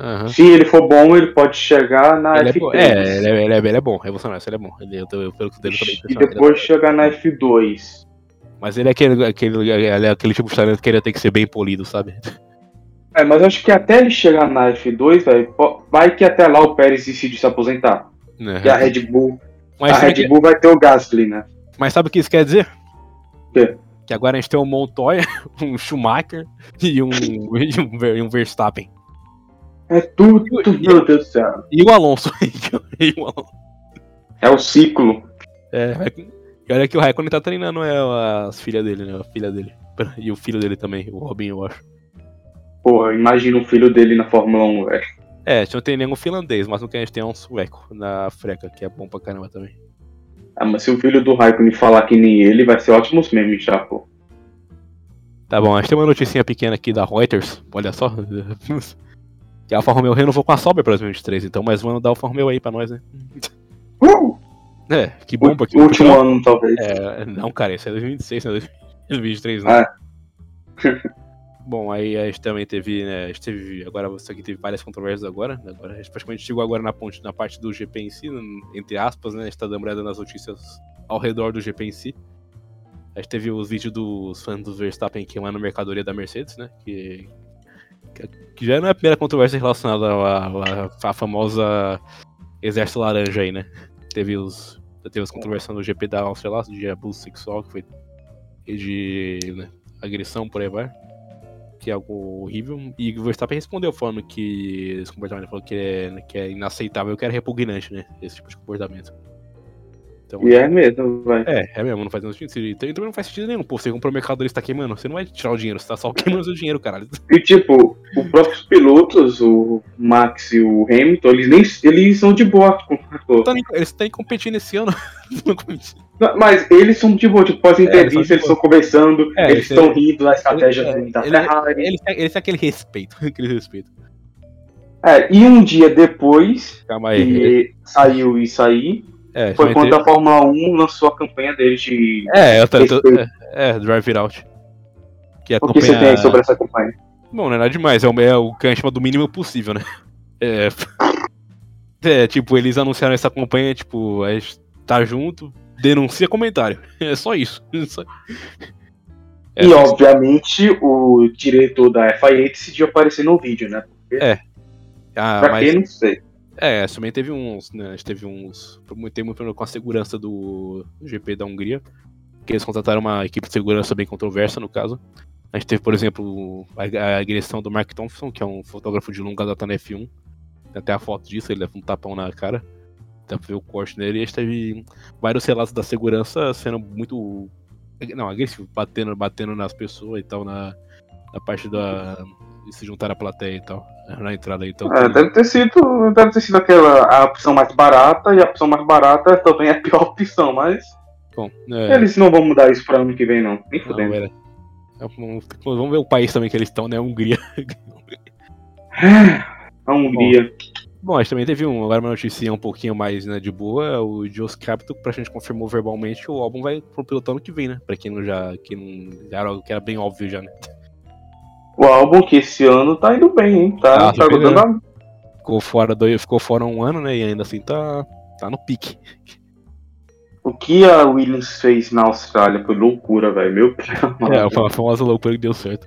Aham. Se ele for bom, ele pode chegar na Ele é, F3. bom, é, ele é, ele é, ele é bom, revolucionário, ele é bom. Ele, eu, eu, pelo que dele e depois chegar na F2. Mas ele é aquele, aquele, ele é aquele tipo de talento que ele tem que ser bem polido, sabe? É, mas eu acho que até ele chegar na F2, velho, po- vai que até lá o Pérez decide se aposentar. Né? E a Red Bull, Mas, a Red que- Bull vai ter o Gasly, né? mas sabe o que isso quer dizer? O quê? Que agora a gente tem um Montoya, [laughs] um Schumacher e um, e um, e um Verstappen. É tudo, E- meu Deus do céu. E o Alonso. [laughs] e o Alonso. É o ciclo. É, e olha que o Raikkonen tá treinando é, as filhas dele, né? A filha dele. [laughs] E o filho dele também, o Robinho, eu acho. Porra, imagina o filho dele na Fórmula 1, velho. É, a gente não tem nenhum finlandês, mas o que a gente tem um sueco na freca, que é bom pra caramba também. Ah, mas se o filho do Raikkonen falar que nem ele, vai ser ótimos memes já, pô. Tá bom, a gente tem uma noticinha pequena aqui da Reuters, olha só. [laughs] Que a Alfa Romeo renovou com a Sauber para 2023, então mais um ano da Alfa Romeo aí pra nós, né? Uh! É, que bom, porque último ano, talvez. É, não, cara, esse é 2026, não é 2023, não. Ah. Bom, aí a gente também teve, né, a gente teve, agora você aqui teve várias controvérsias agora, né, agora a gente praticamente chegou agora na, ponte, na parte do GP em si, entre aspas, né, a gente tá dando nas notícias ao redor do GP em si. A gente teve os vídeos dos fãs do Verstappen queimando mercadoria da Mercedes, né, que, que- já não é a primeira controvérsia relacionada à, à- à famosa Exército Laranja aí, né. Teve os, teve as controvérsias no GP da lá, de abuso sexual, que foi e de né, agressão por aí vai. Que é algo horrível. E o Verstappen respondeu falando que esse comportamento falou que é, que é inaceitável, que era repugnante, né? Esse tipo de comportamento. Então, E é mesmo, vai. é, é mesmo, não faz nenhum sentido. E também não faz sentido nenhum. Pô, você comprou o mercado está queimando. Você não vai tirar o dinheiro, você tá só queimando seu dinheiro, caralho. E tipo, os próprios pilotos, o Max e o Hamilton, eles nem eles são de boa com com- Tá Eles estão competindo esse ano. [laughs] Não. Mas eles são de boa, tipo, É, pós-entrevista, de eles estão conversando, É, eles estão rindo da estratégia ele- da ele- Ferrari. Eles têm, eles têm aquele respeito. [laughs] Aquele respeito. É, e um dia depois Calma aí. que saiu isso aí, É, foi quando a Fórmula 1 lançou a campanha deles de. É, eu tô, tô- é, é, Drive It Out. Que é O que você tem aí sobre essa campanha? Bom, não é nada demais, é o, é o que a gente chama do mínimo possível, né? É, [laughs] é, tipo, eles anunciaram essa campanha, tipo, a gente tá junto, denuncia comentário. [laughs] É só isso. [laughs] Só- É, e obviamente o diretor da FIA decidiu aparecer no vídeo, né? ah, pra mas, quem não sei. É, também teve uns, né, a gente teve uns, tem muito problema com a segurança do GP da Hungria, que eles contrataram uma equipe de segurança bem controversa, no caso. A gente teve, por exemplo, a, a agressão do Mark Thompson, que é um fotógrafo de longa data na F1, Tem até a foto disso, ele leva um tapão na cara. Dá pra ver o corte nele. E a gente teve vários relatos da segurança sendo muito. Não, agressivo, batendo, batendo nas pessoas e tal, na, na parte da. De se juntar à plateia e tal. Na entrada. Então, É, deve ter sido. Deve ter sido aquela a opção mais barata, e a opção mais barata também é a pior [laughs] opção, mas Bom, é, eles não vão mudar isso pra ano que vem, não. Nem fudendo. era- é, vamos ver o país também que eles estão, né? A Hungria. A Hungria. Bom, a gente também teve um, agora uma notícia um pouquinho mais né, de boa. O Joss Capital, pra gente confirmou verbalmente, o álbum vai pro pilotão ano que vem, né? Pra quem não já. Que não, já era algo que era bem óbvio já, né? O álbum que esse ano tá indo bem, hein? Tá, Ah, tá surpreendeu. dando a... Ficou fora, dois, ficou fora um ano, né? E ainda assim tá, tá no pique. O que a Williams fez na Austrália foi loucura, velho. Meu Deus. [laughs] É, foi uma famosa loucura que deu certo.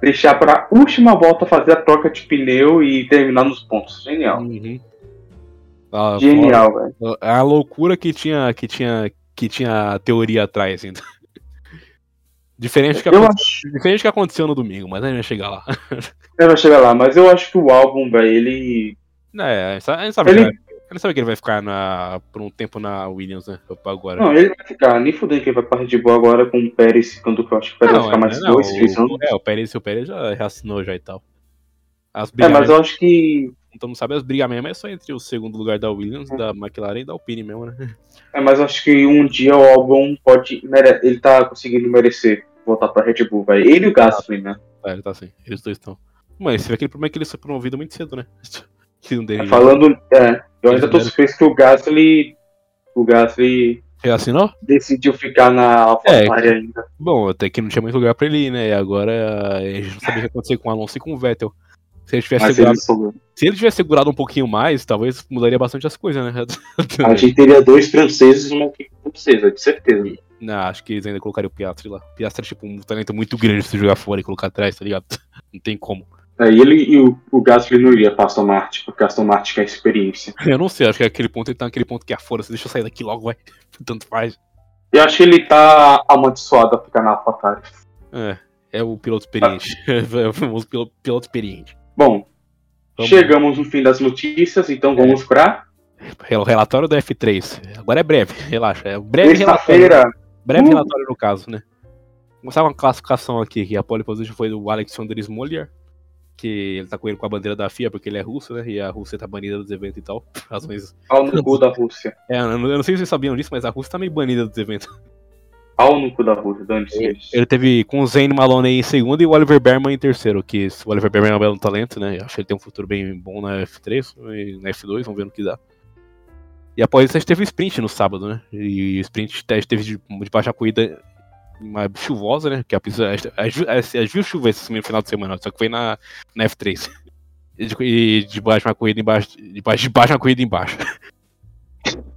Deixar pra última volta fazer a troca de pneu e terminar nos pontos. Genial. Uhum. Ah, Genial, velho. A loucura que tinha, que tinha, que tinha teoria atrás ainda. Diferente do que, aconte- acho. diferente que aconteceu no domingo, mas a gente vai chegar lá. [laughs] Eu vou chegar lá, mas eu acho que o álbum, velho, ele. É, a gente sabe, Ele- que vai- gente sabe que ele vai ficar na, por um tempo na Williams, né? Agora. Não, ele vai ficar. Nem fudendo que ele vai pra Red Bull agora com o Pérez que eu acho que o Pérez vai ficar mais não, dois, três anos. é, o Pérez, o Pérez já reassinou já e tal. As É, mas eu acho que. Então não sabe as brigas mesmo, é só entre o segundo lugar da Williams, da McLaren e da Alpine mesmo, né? É, mas acho que um dia o álbum pode. Ele tá conseguindo merecer voltar pra Red Bull, velho. Ele e o Gasly, né? Tá, ele tá assim, eles dois estão. Mas você vê aquele problema é que ele foi promovido muito cedo, né? [laughs] Que não dele Falando. É, eu ainda tô surpreso que o Gasly. O Gasly reassinou? decidiu ficar na AlphaTauri É. ainda. Bom, até que não tinha muito lugar pra ele ir, né? E agora a gente não sabia o que ia acontecer com o Alonso e com o Vettel. Se ele tivesse Mas segurado, ele se ele tivesse segurado um pouquinho mais, talvez mudaria bastante as coisas, né? A gente teria dois franceses e uma francesa, de certeza. Não, acho que eles ainda colocariam o Piastri lá. O Piastri é tipo um talento muito grande pra você jogar fora e colocar atrás, tá ligado? [laughs] Não tem como. É, e ele e o, o Gasly não iria pra Aston Martin, porque a Aston Martin quer experiência. [laughs] Eu não sei, acho que é aquele ponto ele tá naquele ponto que é fora. Você deixa eu sair daqui logo, vai. [laughs] Tanto faz. Eu acho que ele tá amaldiçoado a ficar na AlphaTauri. É, é o piloto experiente. É o famoso piloto, piloto experiente. Bom, Vamos- chegamos no fim das notícias, então vamos pra O relatório do F3. Agora é breve, relaxa. É um breve relatório. Breve Uh. relatório no caso, né? Começar uma classificação aqui, que a pole position foi do Alexander Smoliar, que ele tá com ele com a bandeira da FIA porque ele é russo, né? E a Rússia tá banida dos eventos e tal. [laughs] Razões. Pau no cu da Rússia. É, eu não, eu não sei se vocês sabiam disso, mas a Rússia tá meio banida dos eventos. Pau no cu da Rússia, dane-se eles. Ele teve com o Zane Maloney em segundo e o Oliver Berman em terceiro, que o Oliver Berman é um belo talento, né? Eu acho que ele tem um futuro bem bom na F3 e na F2, vamos ver no que dá. E após isso a gente teve o sprint no sábado, né? E o sprint teste teve de, de baixa corrida uma chuvosa, né? Que a pista. A gente, a gente viu- a gente chover esse final de semana, só que foi na, na F3. E de, de baixo uma corrida embaixo. De baixo, de baixo uma corrida embaixo. [laughs]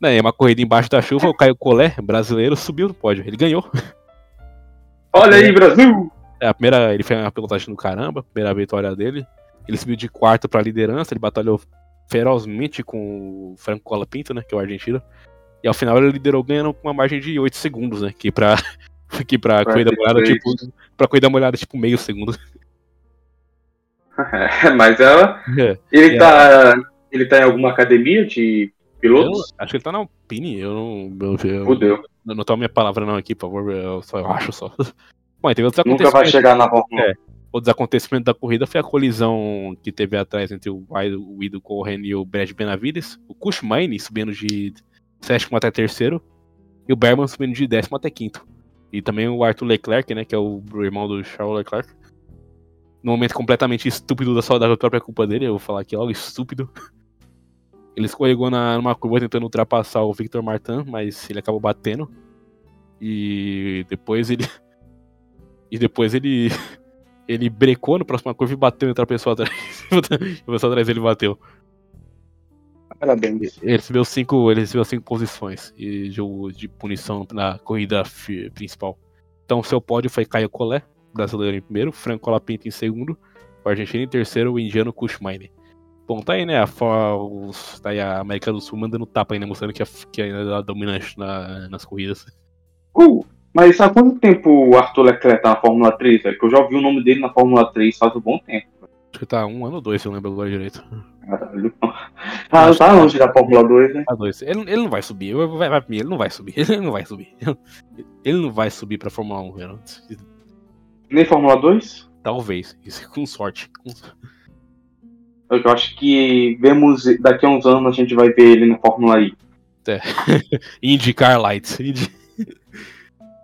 Daí, uma corrida embaixo da chuva, o Caio Collet, brasileiro, subiu no pódio. Ele ganhou. Olha aí, Brasil! É, a primeira, ele fez uma pilotagem do caramba, a primeira vitória dele. Ele subiu de quarto pra liderança, ele batalhou ferozmente com o Franco Colapinto, né, que é o argentino. E ao final ele liderou ganhando com uma margem de 8 segundos, né, que pra, [laughs] que pra corrida molhada, tipo, pra corrida molhada, tipo, meio segundo. [laughs] [laughs] É, mas ela. É. Ele É. tá. Ele tá em alguma academia de Eu pilotos? acho que ele tá na Alpine, eu não... Eu, eu, Fudeu. eu não tomo minha palavra não aqui, por favor, eu só eu acho só. [laughs] Bom, teve outros Nunca vai chegar na Fórmula É. Outros acontecimentos da corrida foi a colisão que teve atrás entre o Ido- o Ido Corren e o Brad Benavides. O Kushmaine subindo de sétimo até terceiro. E o Berman subindo de décimo até quinto. E também o Arthur Leclerc, né? Que é o irmão do Charles Leclerc. No momento completamente estúpido da sua da própria culpa dele, eu vou falar aqui logo, estúpido. [laughs] Ele escorregou na, numa curva tentando ultrapassar o Victor Martin, mas ele acabou batendo. E depois ele. [laughs] E depois ele. [laughs] Ele brecou no próximo curva e bateu em outra pessoa atrás. [laughs] a pessoa atrás dele bateu. Parabéns. Ele recebeu cinco, ele recebeu cinco posições e de, de punição na corrida principal. Então seu pódio foi Caio Collet, brasileiro em primeiro, Franco Colapinto em segundo, o argentino em terceiro, o indiano Kushmaine. Bom, tá aí, né? A, os- tá aí a América do Sul mandando tapa ainda, mostrando que, a, que ainda é dominante na- nas corridas. Uh, mas há quanto tempo o Arthur Leclerc tá na Fórmula 3, velho? Que eu já ouvi o nome dele na Fórmula 3 faz um bom tempo. Acho Ele tá um ano ou dois, se eu lembro agora direito. Caralho. [laughs] Ah, tá longe da Fórmula 2, né? Tá dois. Ele, ele não vai subir. Vai, vai, ele não vai subir. [laughs] Ele não vai subir. Ele não vai subir pra Fórmula 1, Renan. Nem Fórmula 2? Talvez. Isso com sorte. Com... Eu acho que vemos daqui a uns anos a gente vai ver ele na Fórmula I. É. [laughs] IndyCar Lights. Indy...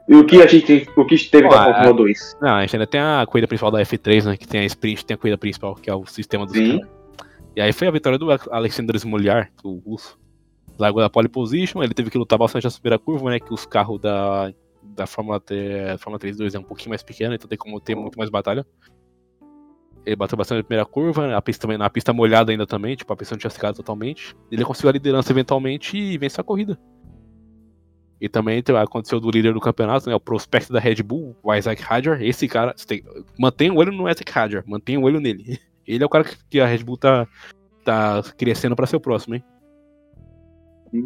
E o que a gente o que teve da Fórmula 2? Não, a gente ainda tem a corrida principal da F3, né? Que tem a sprint, tem a corrida principal, que é o sistema dos Sim. caras. E aí foi a vitória do Alexander Smoliar, o russo. Largou da pole position, ele teve que lutar bastante na primeira curva, né? Que os carros da, da Fórmula, 3, Fórmula 3 2 é um pouquinho mais pequeno, então tem como ter muito mais batalha. Ele bateu bastante na primeira curva, né, a pista também, na pista molhada ainda também, tipo, a pista não tinha secado totalmente. Ele conseguiu a liderança eventualmente e venceu a corrida. E também aconteceu do líder do campeonato, né? O prospecto da Red Bull, o Isaac Hadjar. Esse cara, tem, mantém o olho no Isaac Hadjar, mantém o olho nele. [laughs] Ele é o cara que, a Red Bull tá, tá crescendo pra ser o próximo, hein?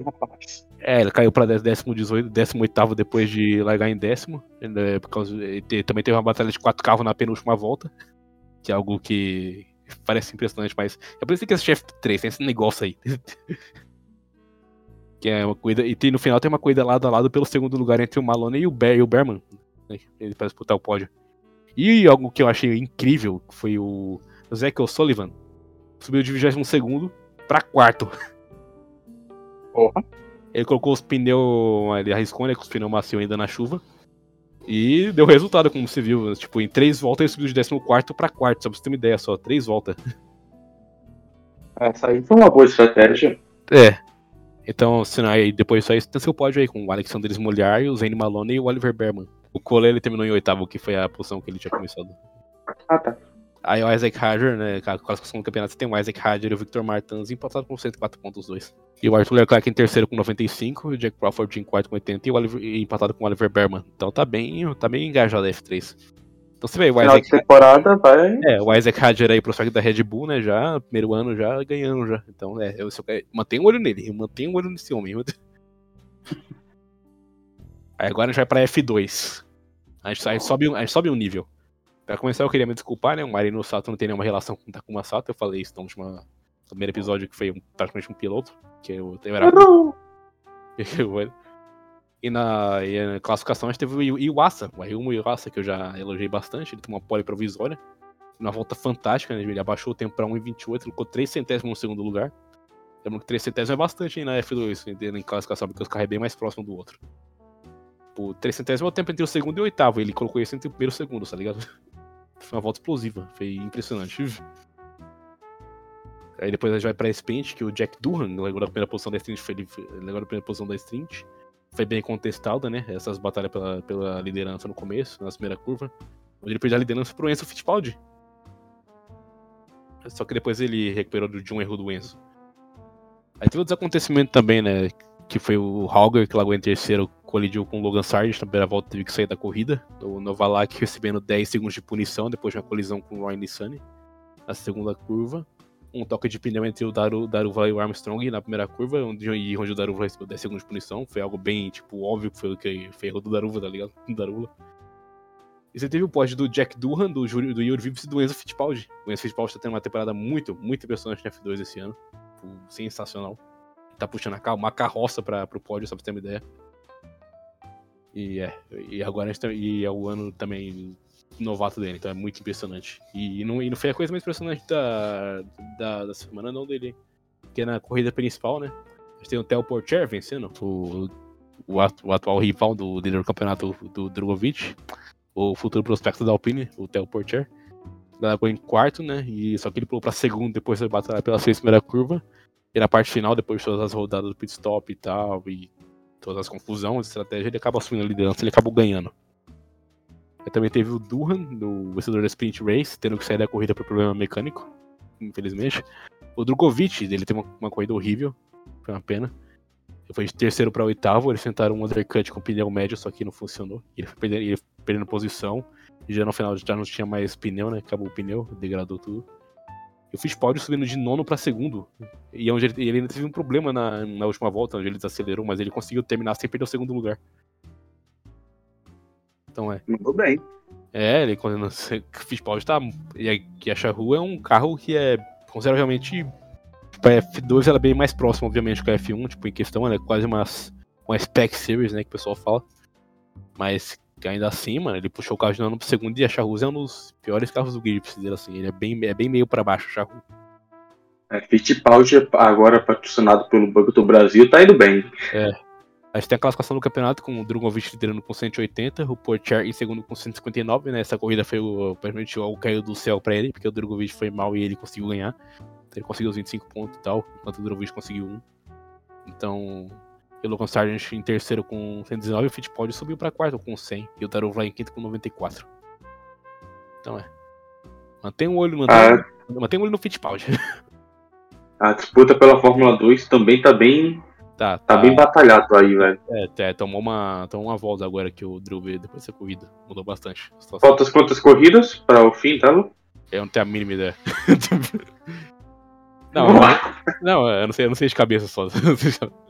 Rapaz. É, ele caiu pra 18, 18 depois de largar em décimo. É por causa, ele também teve uma batalha de quatro carros na penúltima volta. Que é algo que parece impressionante, mas é por isso que que assistir F3, tem esse negócio aí. [laughs] que é uma corrida. E tem- no final tem uma corrida lado a lado pelo segundo lugar entre o Malone e o, Ber, e o Berman. né, Ele para disputar o pódio. E algo que eu achei incrível foi o Zack O'Sullivan. Subiu de 22 segundo pra quarto. Porra. Ele colocou os pneus. Ele arriscou, né? Com os pneus macios ainda na chuva. E deu resultado, como você viu. Tipo, em três voltas ele subiu de 14 pra quarto, só pra você ter uma ideia só. Três voltas. Essa aí foi uma boa estratégia. É. Então, se não, aí depois disso aí, você tem seu pódio aí com o Alexander Smolhar, o Zane Malone e o Oliver Berman. O Cole ele terminou em oitavo, que foi a posição que ele tinha começado. Ah, tá. Aí o Isaac Hadjar, né, a classificação do campeonato, tem o Isaac Hadjar e o Victor Martins empatados com 104 pontos os dois. E o Arthur Leclerc em terceiro com 95, o Jack Crawford em quarto com 80 e o Oliver, e empatado com o Oliver Berman. Então tá bem, tá bem engajado a F3. Então você vê, o Final de Isaac, temporada vai. é, o Isaac Hadjar aí, prospecto da Red Bull, né, já, primeiro ano já ganhando já. Então, é, eu, eu, mantenha um olho nele, mantenha um olho nesse homem. [laughs] Aí agora a gente vai pra F2. A gente, a gente sobe, a gente sobe um nível. Pra começar, eu queria me desculpar, né? O Marino Sato não tem nenhuma relação com o Takuma Sato. Eu falei isso no último no primeiro episódio, que foi um- praticamente um piloto. Que eu, [laughs] eu era. e, na, e na classificação a gente teve o Iwasa, o Ayumu Iwasa, que eu já elogiei bastante. Ele tomou uma pole provisória. Uma volta fantástica, né? Ele abaixou o tempo pra 1,28, colocou 3 centésimos no segundo lugar. Lembrando que 3 centésimos é bastante hein, na F2, entendeu? em classificação, porque os carros é bem mais próximo do outro. Tipo, 3 centésimos é o tempo entre o segundo e o oitavo. Ele colocou isso entre o primeiro e o segundo, tá ligado? [laughs] Foi uma volta explosiva, foi impressionante. Aí depois a gente vai pra sprint, que o Jack Durham largou na primeira posição da sprint, foi, ele na primeira posição da sprint. Foi bem contestada, né? Essas batalhas pela, pela liderança no começo, na primeira curva. Onde ele perdeu a liderança pro Enzo Fittipaldi. Só que depois ele recuperou de um erro do Enzo. Aí teve outros acontecimentos também, né? Que foi o Hauger, que largou em terceiro, colidiu com o Logan Sargent na primeira volta, teve que sair da corrida. O Novalak recebendo 10 segundos de punição depois de uma colisão com o Ryan Nissany na segunda curva. Um toque de pneu entre o Daru, Daruva e o Armstrong na primeira curva, onde, onde o Daruva recebeu 10 segundos de punição. Foi algo bem, tipo, óbvio que foi o que foi erro do Daruva, tá ligado? [laughs] Do Darula. E você teve o pódio do Jack Durham, do, do Yuri Vips e do Enzo Fittipaldi. O Enzo Fittipaldi tá tendo uma temporada muito, muito impressionante na F2 esse ano. Tipo, sensacional. Tá puxando uma carroça pra, pro pódio, só pra você ter uma ideia. E é, e agora tá- e é o ano também novato dele, então é muito impressionante. E não, e não foi a coisa mais impressionante da, da, da semana não dele, porque na corrida principal, né, a gente tem o Theo Porcher vencendo, o, o, o atual rival do líder do campeonato, do Drogovic, o futuro prospecto da Alpine, o Theo Porcher. Largou em quarto, né, e só que ele pulou pra segundo depois de batalhar pela sexta primeira curva. E na parte final, depois de todas as rodadas do pit stop e tal, e todas as confusões, estratégia, ele acaba assumindo a liderança, ele acabou ganhando. Também teve o Durham, do vencedor da Sprint Race, tendo que sair da corrida por problema mecânico, infelizmente. O Drogovic, ele teve uma, uma corrida horrível, foi uma pena. Ele foi de terceiro para oitavo, eles tentaram um undercut com pneu médio, só que não funcionou. Ele foi perdendo, ele foi perdendo posição, e já no final já não tinha mais pneu, né? Acabou o pneu, degradou tudo. Eu fiz pódio subindo de nono para segundo. E onde ele, ele ainda teve um problema na, na última volta, onde ele desacelerou, mas ele conseguiu terminar sem perder o segundo lugar. Então é. Mandou bem. É, ele quando o Fittipaldi tá. E a Charru é um carro que é consideravelmente. Tipo, a F2 ela é bem mais próxima, obviamente, que a F1, tipo, em questão, ela é quase umas, uma spec series, né, que o pessoal fala. Mas ainda assim, mano, ele puxou o carro de ano pro segundo e a Charru é um dos piores carros do grid, pra dizer assim. Ele é bem, é bem meio pra baixo, a Charru. É, Fittipaldi, agora patrocinado pelo Banco do Brasil, tá indo bem. É. A gente tem a classificação do campeonato com o Drogovic liderando com 180, o Porcher em segundo com 159, né? Essa corrida foi o, praticamente algo caiu do céu pra ele, porque o Drogovic foi mal e ele conseguiu ganhar. Ele conseguiu os 25 pontos e tal, enquanto o Drogovic conseguiu um. Então, o Logan Sargent em terceiro com 119 e o Fittipaldi subiu pra quarto com 100 e o Darov lá em quinto com 94. Então é. Mantém um olho, mantém, ah, mantém um olho no Fittipaldi. A disputa pela Fórmula 2 também tá bem. Tá, tá, tá bem batalhado aí, velho. É, é, tomou uma, tomou uma volta agora que o Drew veio depois dessa corrida. Mudou bastante. Faltas quantas corridas para o fim, tá, Lu? Eu não tenho a mínima ideia. [laughs] não, não, eu não sei, eu não sei de cabeça só. [laughs]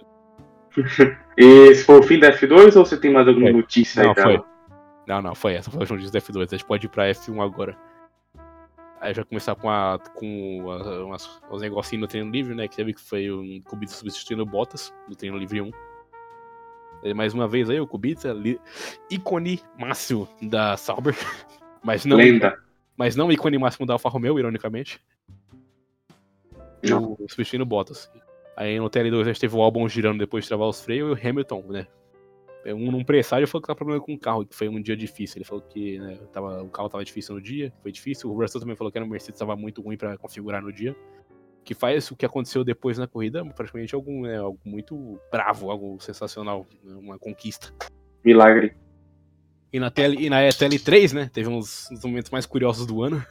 [laughs] e se for o fim da F2 ou você tem mais alguma foi. notícia não, aí, foi. Não, não, foi essa, foi a notícia da F2. A gente pode ir pra F1 agora. Aí já começar com, a, com a, umas, os negocinhos no treino livre, né? Que teve que foi um Kubica substituindo Bottas no treino livre 1. E mais uma vez aí, o Kubica, ícone máximo da Sauber. [laughs] Mas não, Lenda. mas não ícone máximo da Alfa Romeo, ironicamente. Não. O, substituindo Bottas. Aí no TL2 a gente teve o álbum girando depois de travar os freios e o Hamilton, né? Um, um presságio falou que tava problema com o carro, que foi um dia difícil. Ele falou que né, tava, o carro tava difícil no dia, foi difícil. O Russell também falou que a Mercedes tava muito ruim para configurar no dia. Que faz o que aconteceu depois na corrida, praticamente algo, né, algo muito bravo, algo sensacional, né, uma conquista. Milagre. E na, TL, e na TL3, né, teve uns, uns momentos mais curiosos do ano.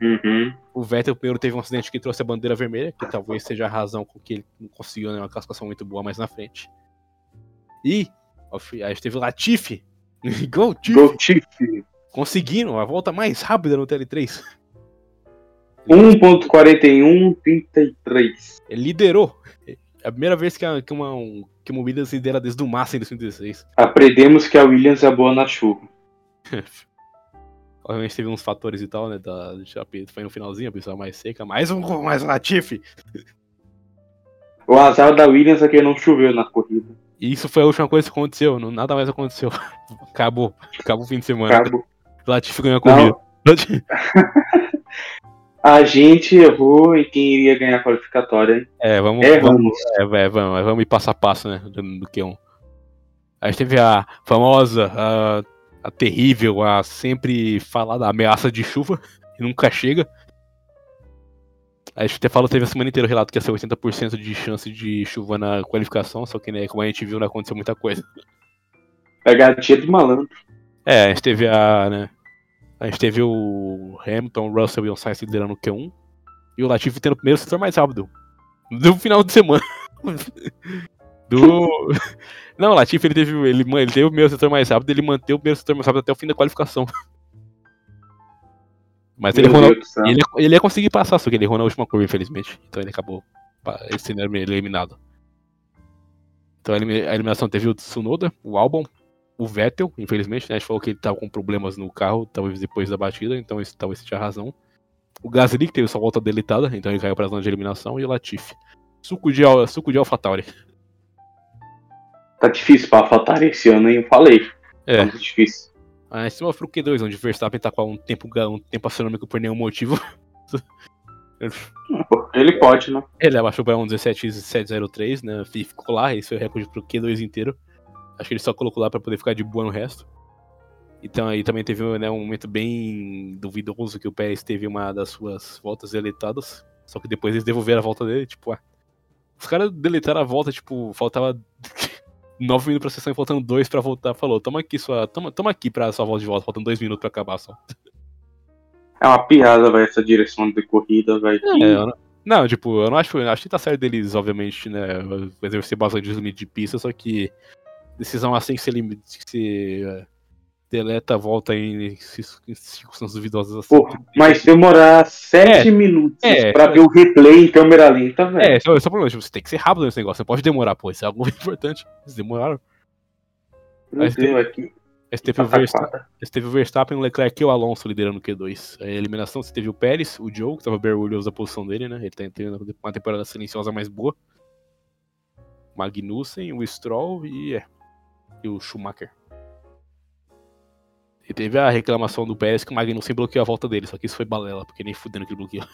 Uhum. O Vettel primeiro teve um acidente que trouxe a bandeira vermelha, que talvez seja a razão com que ele não conseguiu né, uma classificação muito boa mais na frente. E Aí teve o Latifi. [laughs] Go Tiff. Conseguindo a volta mais rápida no TL3. 1.41.33. Ele liderou. É a primeira vez que, a, que, uma, um, que uma Williams lidera desde o Massa em 2016. Aprendemos que a Williams é boa na chuva. [laughs] Obviamente teve uns fatores e tal, né? Da, foi no finalzinho, a pessoa mais seca. Mais um, mais um Latifi. O azar da Williams é que não choveu na corrida. E isso foi a última coisa que aconteceu, não, nada mais aconteceu. [laughs] Acabou. Acabou o fim de semana. Acabou. Latifi ganhou a corrida. [laughs] a gente errou em quem iria ganhar a qualificatória, hein? É, vamos. Vamos, é, é, vamos, vamos ir passo a passo, né? Do, do Q1. A gente teve a famosa, a, a terrível, a sempre falada ameaça de chuva, que nunca chega. A gente até falou, teve a semana inteira o relato que ia ser 80% de chance de chuva na qualificação, só que, né, como a gente viu, não aconteceu muita coisa. É gatinha do malandro. É, a gente teve a, né, a gente teve o Hamilton, Russell e o Sainz liderando o Q1, e o Latifi tendo o primeiro setor mais rápido. Do final de semana. [laughs] Do... Não, o Latifi ele teve, ele, ele teve o primeiro setor mais rápido, ele manteve o primeiro setor mais rápido até o fim da qualificação. [laughs] Mas ele, errou, ele, ele ia conseguir passar, só que ele errou na última curva, infelizmente. Então ele acabou sendo eliminado. Então a eliminação teve o Tsunoda, o Albon, o Vettel, infelizmente, né? A gente falou que ele tava com problemas no carro, talvez depois da batida, então isso talvez seja a razão. O Gasly, que teve sua volta deletada, então ele caiu pra zona de eliminação, e o Latifi. Suco de, suco de AlphaTauri. Tá difícil pra AlphaTauri esse ano, hein? Eu falei. É. Tá muito difícil. Ah, esse é o Q2, onde o Verstappen tá com um tempo, um tempo astronômico por nenhum motivo. [laughs] Ele pode, né? Ele abaixou pra um 17.703, né? E ficou lá, esse foi o recorde pro Q2 inteiro. Acho que ele só colocou lá pra poder ficar de boa no resto. Então aí também teve né, um momento bem duvidoso que o Pérez teve uma das suas voltas deletadas. Só que depois eles devolveram a volta dele, tipo, ah, os caras deletaram a volta, tipo, faltava 9 minutos pra sessão e faltando 2 pra voltar, falou, toma aqui sua. Toma, toma aqui pra sua volta de volta, faltando 2 minutos pra acabar só. É uma piada, vai, essa direção de corrida, vai. É, não, tipo, eu não acho. Acho que tá certo deles, obviamente, né? Exercer bastante de limite de pista, só que decisão assim que se, que se deleta, volta em, circunstâncias duvidosas assim. Pô, mas demorar 7 é, minutos é, pra é, ver o replay em câmera lenta, velho. É, esse é o problema. Tipo, você tem que ser rápido nesse negócio. Você pode demorar, pô. Isso é algo [laughs] importante. Eles demoraram. Meu Deus, aqui. Esse teve, o Verstappen, esse teve o Verstappen, o Leclerc e o Alonso liderando o Q2. A eliminação você teve o Pérez, o Joe, que tava bem orgulhoso da posição dele, né? Ele tá tendo uma temporada silenciosa mais boa. Magnussen, o Stroll e, é, e o Schumacher. E teve a reclamação do Pérez que o Magnussen bloqueou a volta dele, só que isso foi balela, porque nem fudendo que ele bloqueou.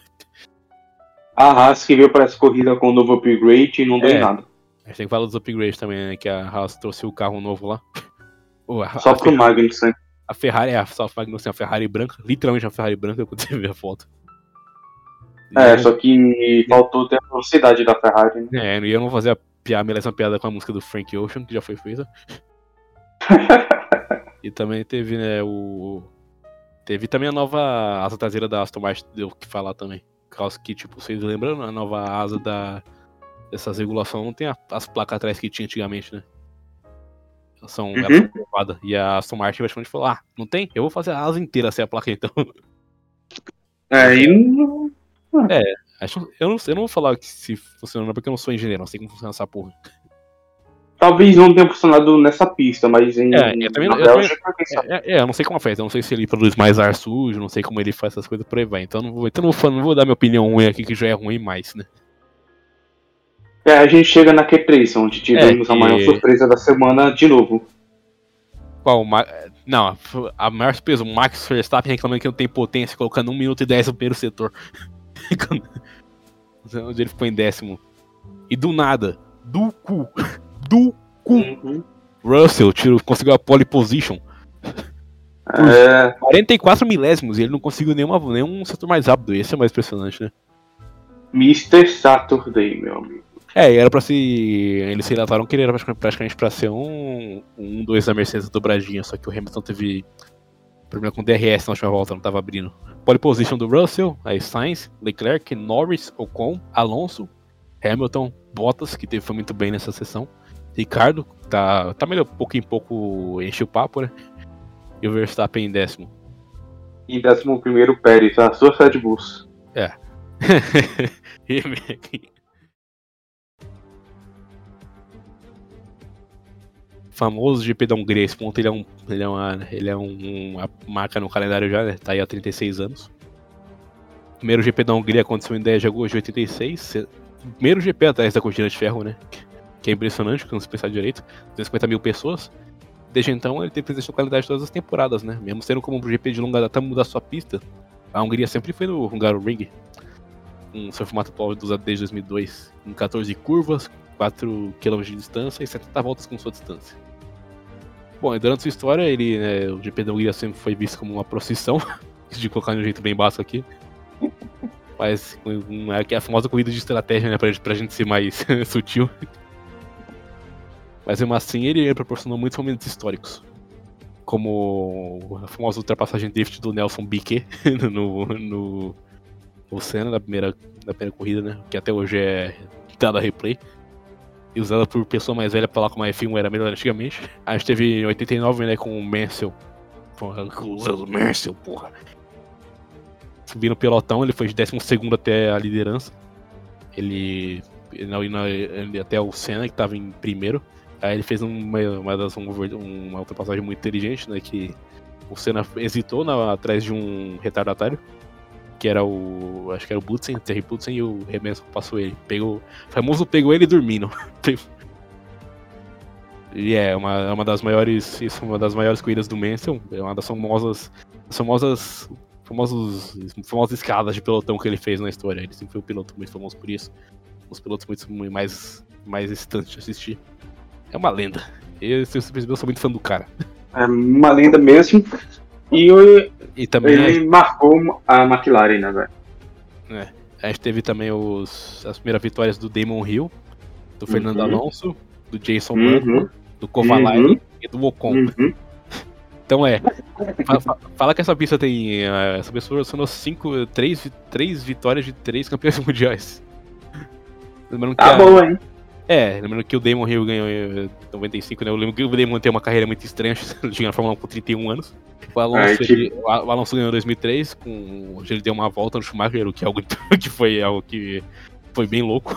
A Haas que veio para essa corrida com o novo upgrade e não deu É. nada. A gente tem que falar dos upgrades também, né? Que a Haas trouxe o carro novo lá. A, Só a, pro Magnussen. a Ferrari, a, só a Magnussen, a Ferrari branca, literalmente a Ferrari branca, [laughs] quando você vê a foto. É, só que faltou ter a velocidade da Ferrari. Né? É, e eu não vou fazer a, piada, a mesma piada com a música do Frank Ocean, que já foi feita. [laughs] e também teve, né, o. Teve também a nova asa traseira da Aston Martin, deu o que falar também. Por causa que, tipo, vocês lembram, a nova asa da. Dessas regulações não tem a- as placas atrás que tinha antigamente, né? Elas são, elas são. E a Aston Martin praticamente falou: ah, não tem? Eu vou fazer a asa inteira sem a placa então. [laughs] É, e não- Acho- eu, não, eu não vou falar que se funciona, porque eu não sou engenheiro, não sei como funciona essa porra. Talvez não tenha funcionado nessa pista, mas em É, eu também- eu também-? É, é, eu não sei como faz, eu não sei se ele produz mais ar sujo, não sei como ele faz essas coisas por aí vai. Então não vou, então não vou, não vou dar minha opinião ruim aqui, que já é ruim mais, né? É, a gente chega na Q3, onde tivemos É, a maior surpresa da semana de novo. Qual? Ma- Não, a maior surpresa, o Max Verstappen reclamando que não tem potência, colocando 1 minuto e 10 no primeiro setor. [laughs] Onde ele ficou em décimo. E do nada, do cu, do cu, Uhum. Russell tirou, conseguiu a pole position. É, 44 milésimos e ele não conseguiu nenhuma, nenhum setor mais rápido. Esse é mais impressionante, né? Mr. Saturday, meu amigo. É, e era pra se. Eles se relataram que ele era praticamente- pra ser um. Um 2 da Mercedes dobradinha, só que o Hamilton teve problema com DRS na última volta, não tava abrindo. Pole position do Russell, aí Sainz, Leclerc, Norris, Ocon, Alonso, Hamilton, Bottas, que teve, foi muito bem nessa sessão. Ricardo, tá, tá melhor, pouco em pouco enche o papo, né? E o Verstappen em décimo. E décimo primeiro Pérez, a sua Red Bulls. [laughs] E- famoso GP da Hungria, esse ponto ele é, um, ele é, uma, ele é um- uma marca no calendário já, né? Tá aí há 36 anos. Primeiro GP da Hungria aconteceu em 10 de agosto de 86. se- Primeiro GP atrás da cortina de ferro, né? Que é impressionante, quando se pensar direito. 250 mil pessoas. Desde então ele tem presente no calendário de todas as temporadas, né? Mesmo sendo como um GP de longa data mudar sua pista. A Hungria sempre foi no Hungaroring. Com seu formato atual usado desde 2002. Com 14 curvas, 4 km de distância e 70 voltas com sua distância. Bom, durante sua história, ele, né, o GP da Hungria sempre foi visto como uma procissão, [laughs] de colocar de um jeito bem básico aqui. Mas um, é é a famosa corrida de estratégia, né, pra, pra gente ser mais [laughs] sutil. Mas mesmo assim, ele proporcionou muitos momentos históricos. Como a famosa ultrapassagem drift do Nelson Piquet [laughs] no, no, no Senna, na primeira, na primeira corrida, né? Que até hoje é dada a replay. E usada por pessoa mais velha pra falar como a F1 era melhor antigamente. A gente teve em 89, né, com o Mansell. Usando o Mansell, porra. Subindo o pelotão, ele foi de 12 até a liderança. Ele. Ele, ele- até o Senna, que tava em primeiro. Aí ele fez uma, uma, das, um uma ultrapassagem muito inteligente, né? Que o Senna hesitou na- atrás de um retardatário. Que era o. Acho que era o Butsen, o Terry Butsen, e o Remenso passou ele. Pegou, o famoso pegou ele dormindo. [laughs] E é uma, é uma das maiores. Isso uma das maiores corridas do Mansell. É uma das famosas. famosas. Famosos, famosas escadas de pelotão que ele fez na história. Ele sempre foi um piloto muito famoso por isso. Os pilotos muito, muito mais, mais excitantes de assistir. É uma lenda. Eu, se você percebeu, eu sou muito fã do cara. É uma lenda mesmo. E o- E também ele marcou a McLaren, né, velho? a gente teve também os, as primeiras vitórias do Damon Hill, do Fernando Uhum. Alonso, do Jason Uhum. do Kovalainen Uhum. e do Ocon. Uhum. Então é. fa- fa- Fala que essa pista tem. eh, Essa pessoa são cinco, três, três vitórias de três campeões [laughs] mundiais. Lembrando que Tá a- bom, hein? É, lembrando que o Damon Hill ganhou em 95, né? Eu lembro que o Damon tem uma carreira muito estranha, [laughs] chegou na Fórmula 1 com 31 anos. O Alonso, Ai, que- ele- o Alonso ganhou em 2003, com, ele deu uma volta no Schumacher, o que, é algo, [laughs] que foi algo que foi bem louco.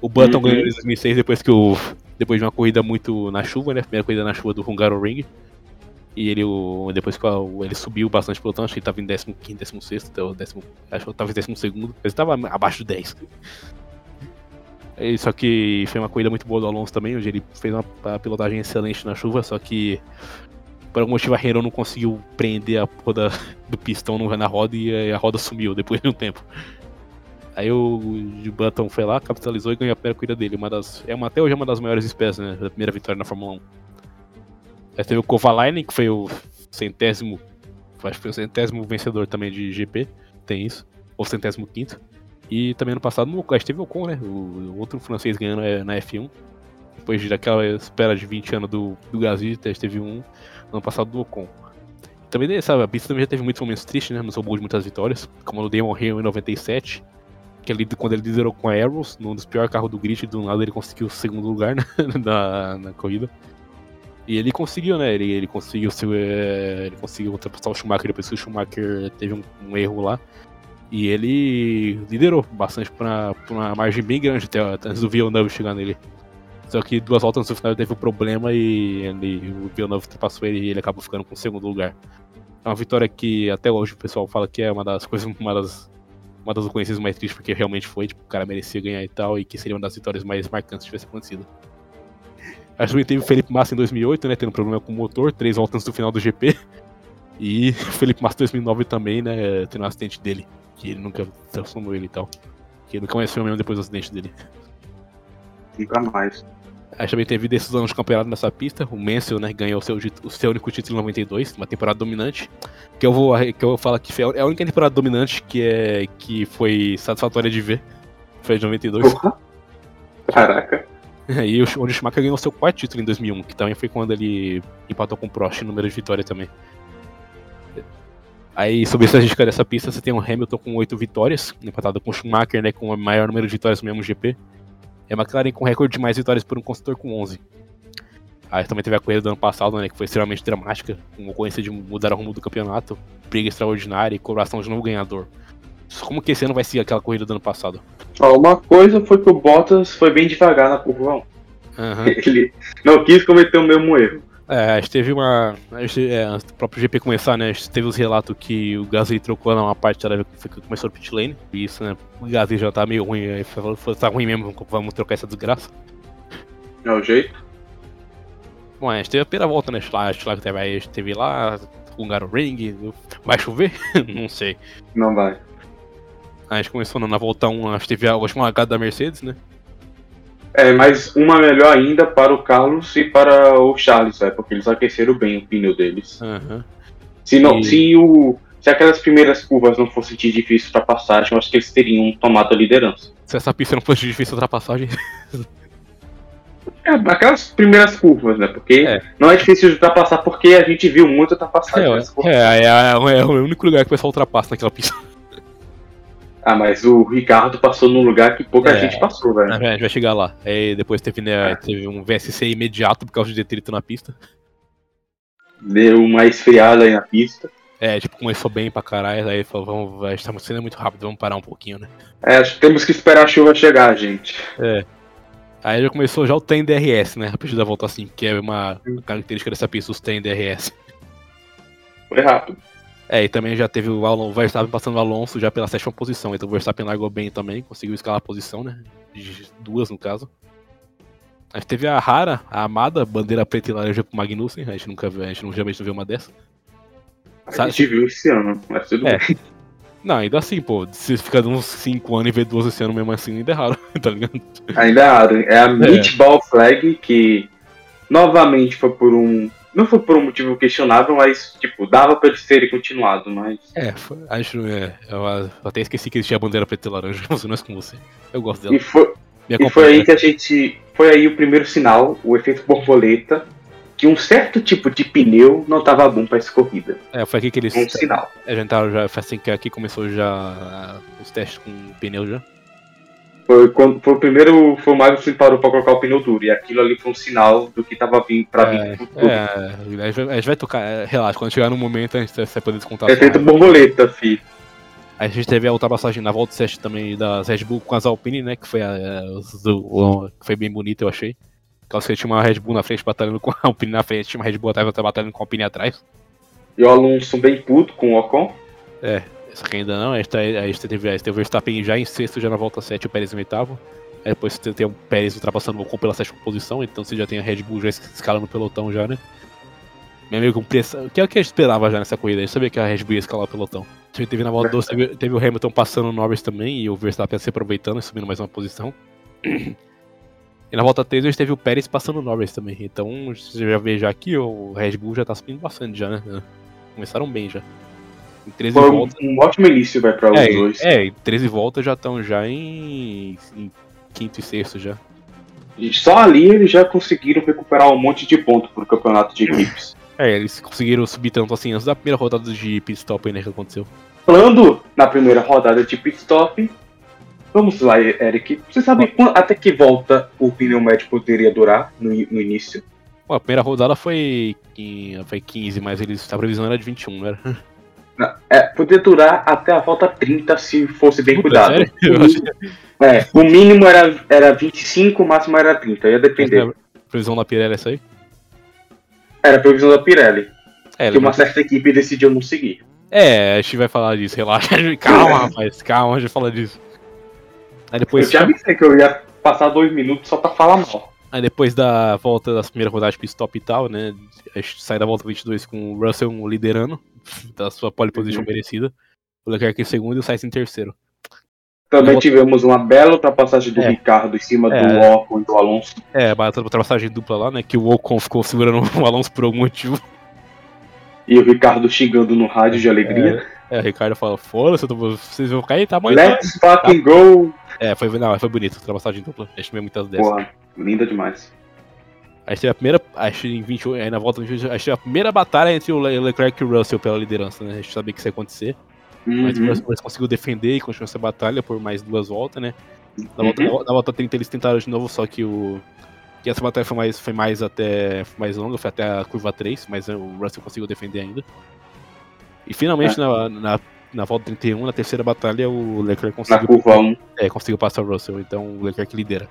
O Button Uhum. ganhou em 2006 depois que o depois de uma corrida muito na chuva, né? Primeira corrida na chuva do Hungaroring. E ele, o, depois que ele subiu bastante pelotão, acho que ele tava em 15, 16, então, décimo, acho que ele tava em 12, mas ele tava abaixo de 10. Só que foi uma corrida muito boa do Alonso também, onde ele fez uma, pilotagem excelente na chuva, só que por algum motivo a Renault não conseguiu prender a roda do pistão na roda e a roda sumiu depois de um tempo. Aí o Button foi lá, capitalizou e ganhou a primeira corrida dele. Uma das, é uma, até hoje é uma das maiores espécies, né? Da primeira vitória na Fórmula 1. Aí teve o Kovalainen, que foi o centésimo. Acho que foi o centésimo vencedor também de GP. Tem isso. Ou centésimo quinto. E também no passado, no, teve Ocon, né? O, outro francês ganhando é, na F1. Depois daquela espera de 20 anos do, do Gasly, teve um ano passado do Ocon. Também, sabe, a pista também já teve muitos momentos tristes, né? Não soube de muitas vitórias. Como no Damon Hill em 97 que ele, quando ele liderou com a Arrows, num dos piores carros do grid, do lado ele conseguiu o segundo lugar [laughs] né, na, na corrida. E ele conseguiu, né? Ele, ele conseguiu é, ele conseguiu ultrapassar o Schumacher depois que o Schumacher teve um, um erro lá. E ele liderou bastante pra, uma margem bem grande até antes do Villeneuve chegar nele. Só que duas voltas no final teve um problema e ele, o Villeneuve ultrapassou ele e ele acabou ficando com o segundo lugar. É uma vitória que até hoje o pessoal fala que é uma das coisas, [laughs] uma das uma das ocorrências mais tristes, porque realmente foi, tipo, o cara merecia ganhar e tal, e que seria uma das vitórias mais marcantes se tivesse acontecido. A gente teve o Felipe Massa em 2008, né, tendo problema com o motor, três voltas do final do GP. E [laughs] o Felipe Massa em 2009 também, né, tendo um acidente dele, que ele nunca transformou ele e tal. Que ele nunca mais foi o mesmo depois do acidente dele. Nunca mais. Aí também teve decisão de campeonato nessa pista. O Mansell, né, ganhou o seu, o seu único título em 92, uma temporada dominante. Que eu vou, que eu vou falar que é a única temporada dominante que, é, que foi satisfatória de ver. Foi de 92. Uhum. Caraca. [laughs] E onde o Schumacher ganhou seu quarto título em 2001, que também foi quando ele empatou com o Prost no número de vitória também. Aí, sobre essa estatística dessa pista, você tem o Hamilton com oito vitórias, empatado com o Schumacher, né, com o maior número de vitórias no mesmo GP. É a McLaren com recorde de mais vitórias por um construtor com 11. Aí também teve a corrida do ano passado, né, que foi extremamente dramática, com ocorrência de mudar o rumo do campeonato, briga extraordinária e coloração de novo ganhador. Como que esse ano vai ser aquela corrida do ano passado? Ó, uma coisa foi que o Bottas foi bem devagar na curva 1. Uhum. [laughs] Ele não quis cometer o mesmo erro. É, a gente teve uma. É, antes do próprio GP começar, né? A gente teve os relatos que o Gasly trocou numa parte da que começou no pit lane. E isso, né? O Gasly já tá meio ruim. Aí falou, tá ruim mesmo, vamos trocar essa desgraça. É o jeito. Bom, a gente teve a primeira volta, né? A gente, lá, a gente teve lá, o Ring. Vai chover? [laughs] não sei. Não vai. A gente começou na volta 1, a gente teve a última largada da Mercedes, né? É, mas uma melhor ainda para o Carlos e para o Charles, é, porque eles aqueceram bem o pneu deles. Uhum. Se, não, e... se, o, se aquelas primeiras curvas não fossem de difícil ultrapassagem, eu acho que eles teriam tomado a liderança. Se essa pista não fosse de difícil ultrapassagem. É, aquelas primeiras curvas, né? Porque é. não é difícil de ultrapassar porque a gente viu muito ultrapassagem. É, é, é, é, é, o único lugar que o pessoal ultrapassa naquela pista. Ah, mas o Ricardo passou num lugar que pouca é, gente passou, velho. A gente vai chegar lá. Aí depois teve, né, é. teve um VSC imediato por causa de detrito na pista. Deu uma esfriada aí na pista. É, tipo, começou bem pra caralho, aí falou, vamos, a gente tá sendo muito rápido, vamos parar um pouquinho, né? É, acho que temos que esperar a chuva chegar, gente. É. Aí já começou já o TEM DRS, né? A partir da volta assim, que é uma característica dessa pista, os TEM DRS. Foi rápido. É, e também já teve o, Alonso, o Verstappen passando o Alonso já pela sétima posição. Então o Verstappen largou bem também, conseguiu escalar a posição, né? Duas no caso. A gente teve a rara, a amada bandeira preta e laranja pro Magnussen. A gente nunca viu, a gente não, geralmente não viu uma dessa. A gente viu esse ano, mas tudo é. bem. Não, ainda assim, pô, se ficar uns 5 anos e ver duas esse ano mesmo assim, ainda é raro, [laughs] tá ligado? Ainda é raro. É a é. Meatball Flag, que novamente foi por um não foi por um motivo questionável, mas, tipo, dava pra eles terem continuado, mas. É, foi, acho. É, eu até esqueci que existia a bandeira preta e laranja, mas não é com você. Eu gosto dela. E foi, e foi aí que a gente. Foi aí o primeiro sinal, o efeito borboleta, que um certo tipo de pneu não tava bom pra essa corrida. É, foi aqui que eles. Um sinal. A gente tava já. Foi assim que aqui começou já os testes com pneu já. Foi, quando, foi o primeiro, foi o Magnus que parou pra colocar o pneu duro. E aquilo ali foi um sinal do que tava vindo pra é, vir pro futuro. É, a gente vai tocar, é, relaxa, quando chegar no momento a gente vai poder descontar. É feito borboleta, fi. A gente teve a ultrapassagem na volta 7 também das Red Bull com as Alpine, né? Que foi, a, a, do, que foi bem bonita, eu achei. Caso você tinha uma Red Bull na frente batalhando com a Alpine na frente, tinha uma Red Bull atrás batalhando com a Alpine atrás. E o Alonso bem puto com o Ocon. É, só que ainda não, a gente, tá, a gente teve, a gente teve o Verstappen já em sexto, já na volta 7, o Pérez em oitavo. Aí depois você tem o Pérez ultrapassando o Ocon pela sétima posição, então você já tem a Red Bull já escalando o pelotão já, né? Meu amigo, com pressão. Que é o que a gente esperava já nessa corrida, a gente sabia que a Red Bull ia escalar o pelotão. A gente teve na volta 12, teve, teve, o Hamilton passando o Norris também e o Verstappen se aproveitando e subindo mais uma posição. [clears throat] E na volta 3 a gente teve o Pérez passando o Norris também. Então você já vê já aqui, o Red Bull já tá subindo bastante já, né? Começaram bem já. Em 13 Foi voltas. Um ótimo início, vai pra é, os dois. É, em 13 voltas já estão já em, em quinto e sexto já. E só ali eles já conseguiram recuperar um monte de pontos pro campeonato de equipes. É, eles conseguiram subir tanto assim antes da primeira rodada de pit stop aí, né, que aconteceu. Falando na primeira rodada de pit stop, vamos lá, Eric. Você sabe quando, até que volta o pneu médio poderia durar no, no início? Bom, a primeira rodada foi, foi 15, mas eles, a previsão era de 21, não era? [laughs] É, poderia durar até a volta 30 se fosse bem Puta, cuidado. Sério? É, o mínimo era, era 25, o máximo era 30, ia depender. A previsão da Pirelli é essa aí? Era a previsão da Pirelli. É, que uma certa equipe decidiu não seguir. É, a gente vai falar disso, relaxa. [laughs] Calma, rapaz, calma, a gente fala disso. Aí depois. Eu já avisei que eu ia passar dois minutos só pra falar mal. Aí depois da volta das primeiras rodadas de pit stop e tal, né? A gente sai da volta 22 com o Russell liderando, [laughs] da sua pole position uhum. merecida. O Leclerc em segundo e o Sainz em terceiro. Também tivemos uma bela ultrapassagem do é. Ricardo em cima é. do Ocon e do Alonso. É, a ultrapassagem dupla lá, né? Que o Ocon ficou segurando [laughs] o Alonso por algum motivo. E o Ricardo xingando no rádio de alegria. É, é o Ricardo fala, foda-se, vocês vão cair, tá bom Let's tá, fucking go! É, foi, não, foi bonito, ultrapassagem dupla. A gente muitas dessas. Porra, linda demais. Aí teve a primeira, acho em 28, aí na volta 28, acho a primeira batalha entre o Leclerc e o Russell pela liderança, né? A gente sabia que isso ia acontecer. Uhum. Mas o Russell conseguiu defender e continuou essa batalha por mais duas voltas, né? Na volta, uhum. na volta 30 eles tentaram de novo, só que o. Que essa batalha foi mais, foi mais até. Foi mais longa, foi até a curva 3, mas o Russell conseguiu defender ainda. E finalmente é. na, na, na, volta 31, na terceira batalha, o Leclerc conseguiu. Na curva 1. É, conseguiu passar o Russell, então o Leclerc lidera.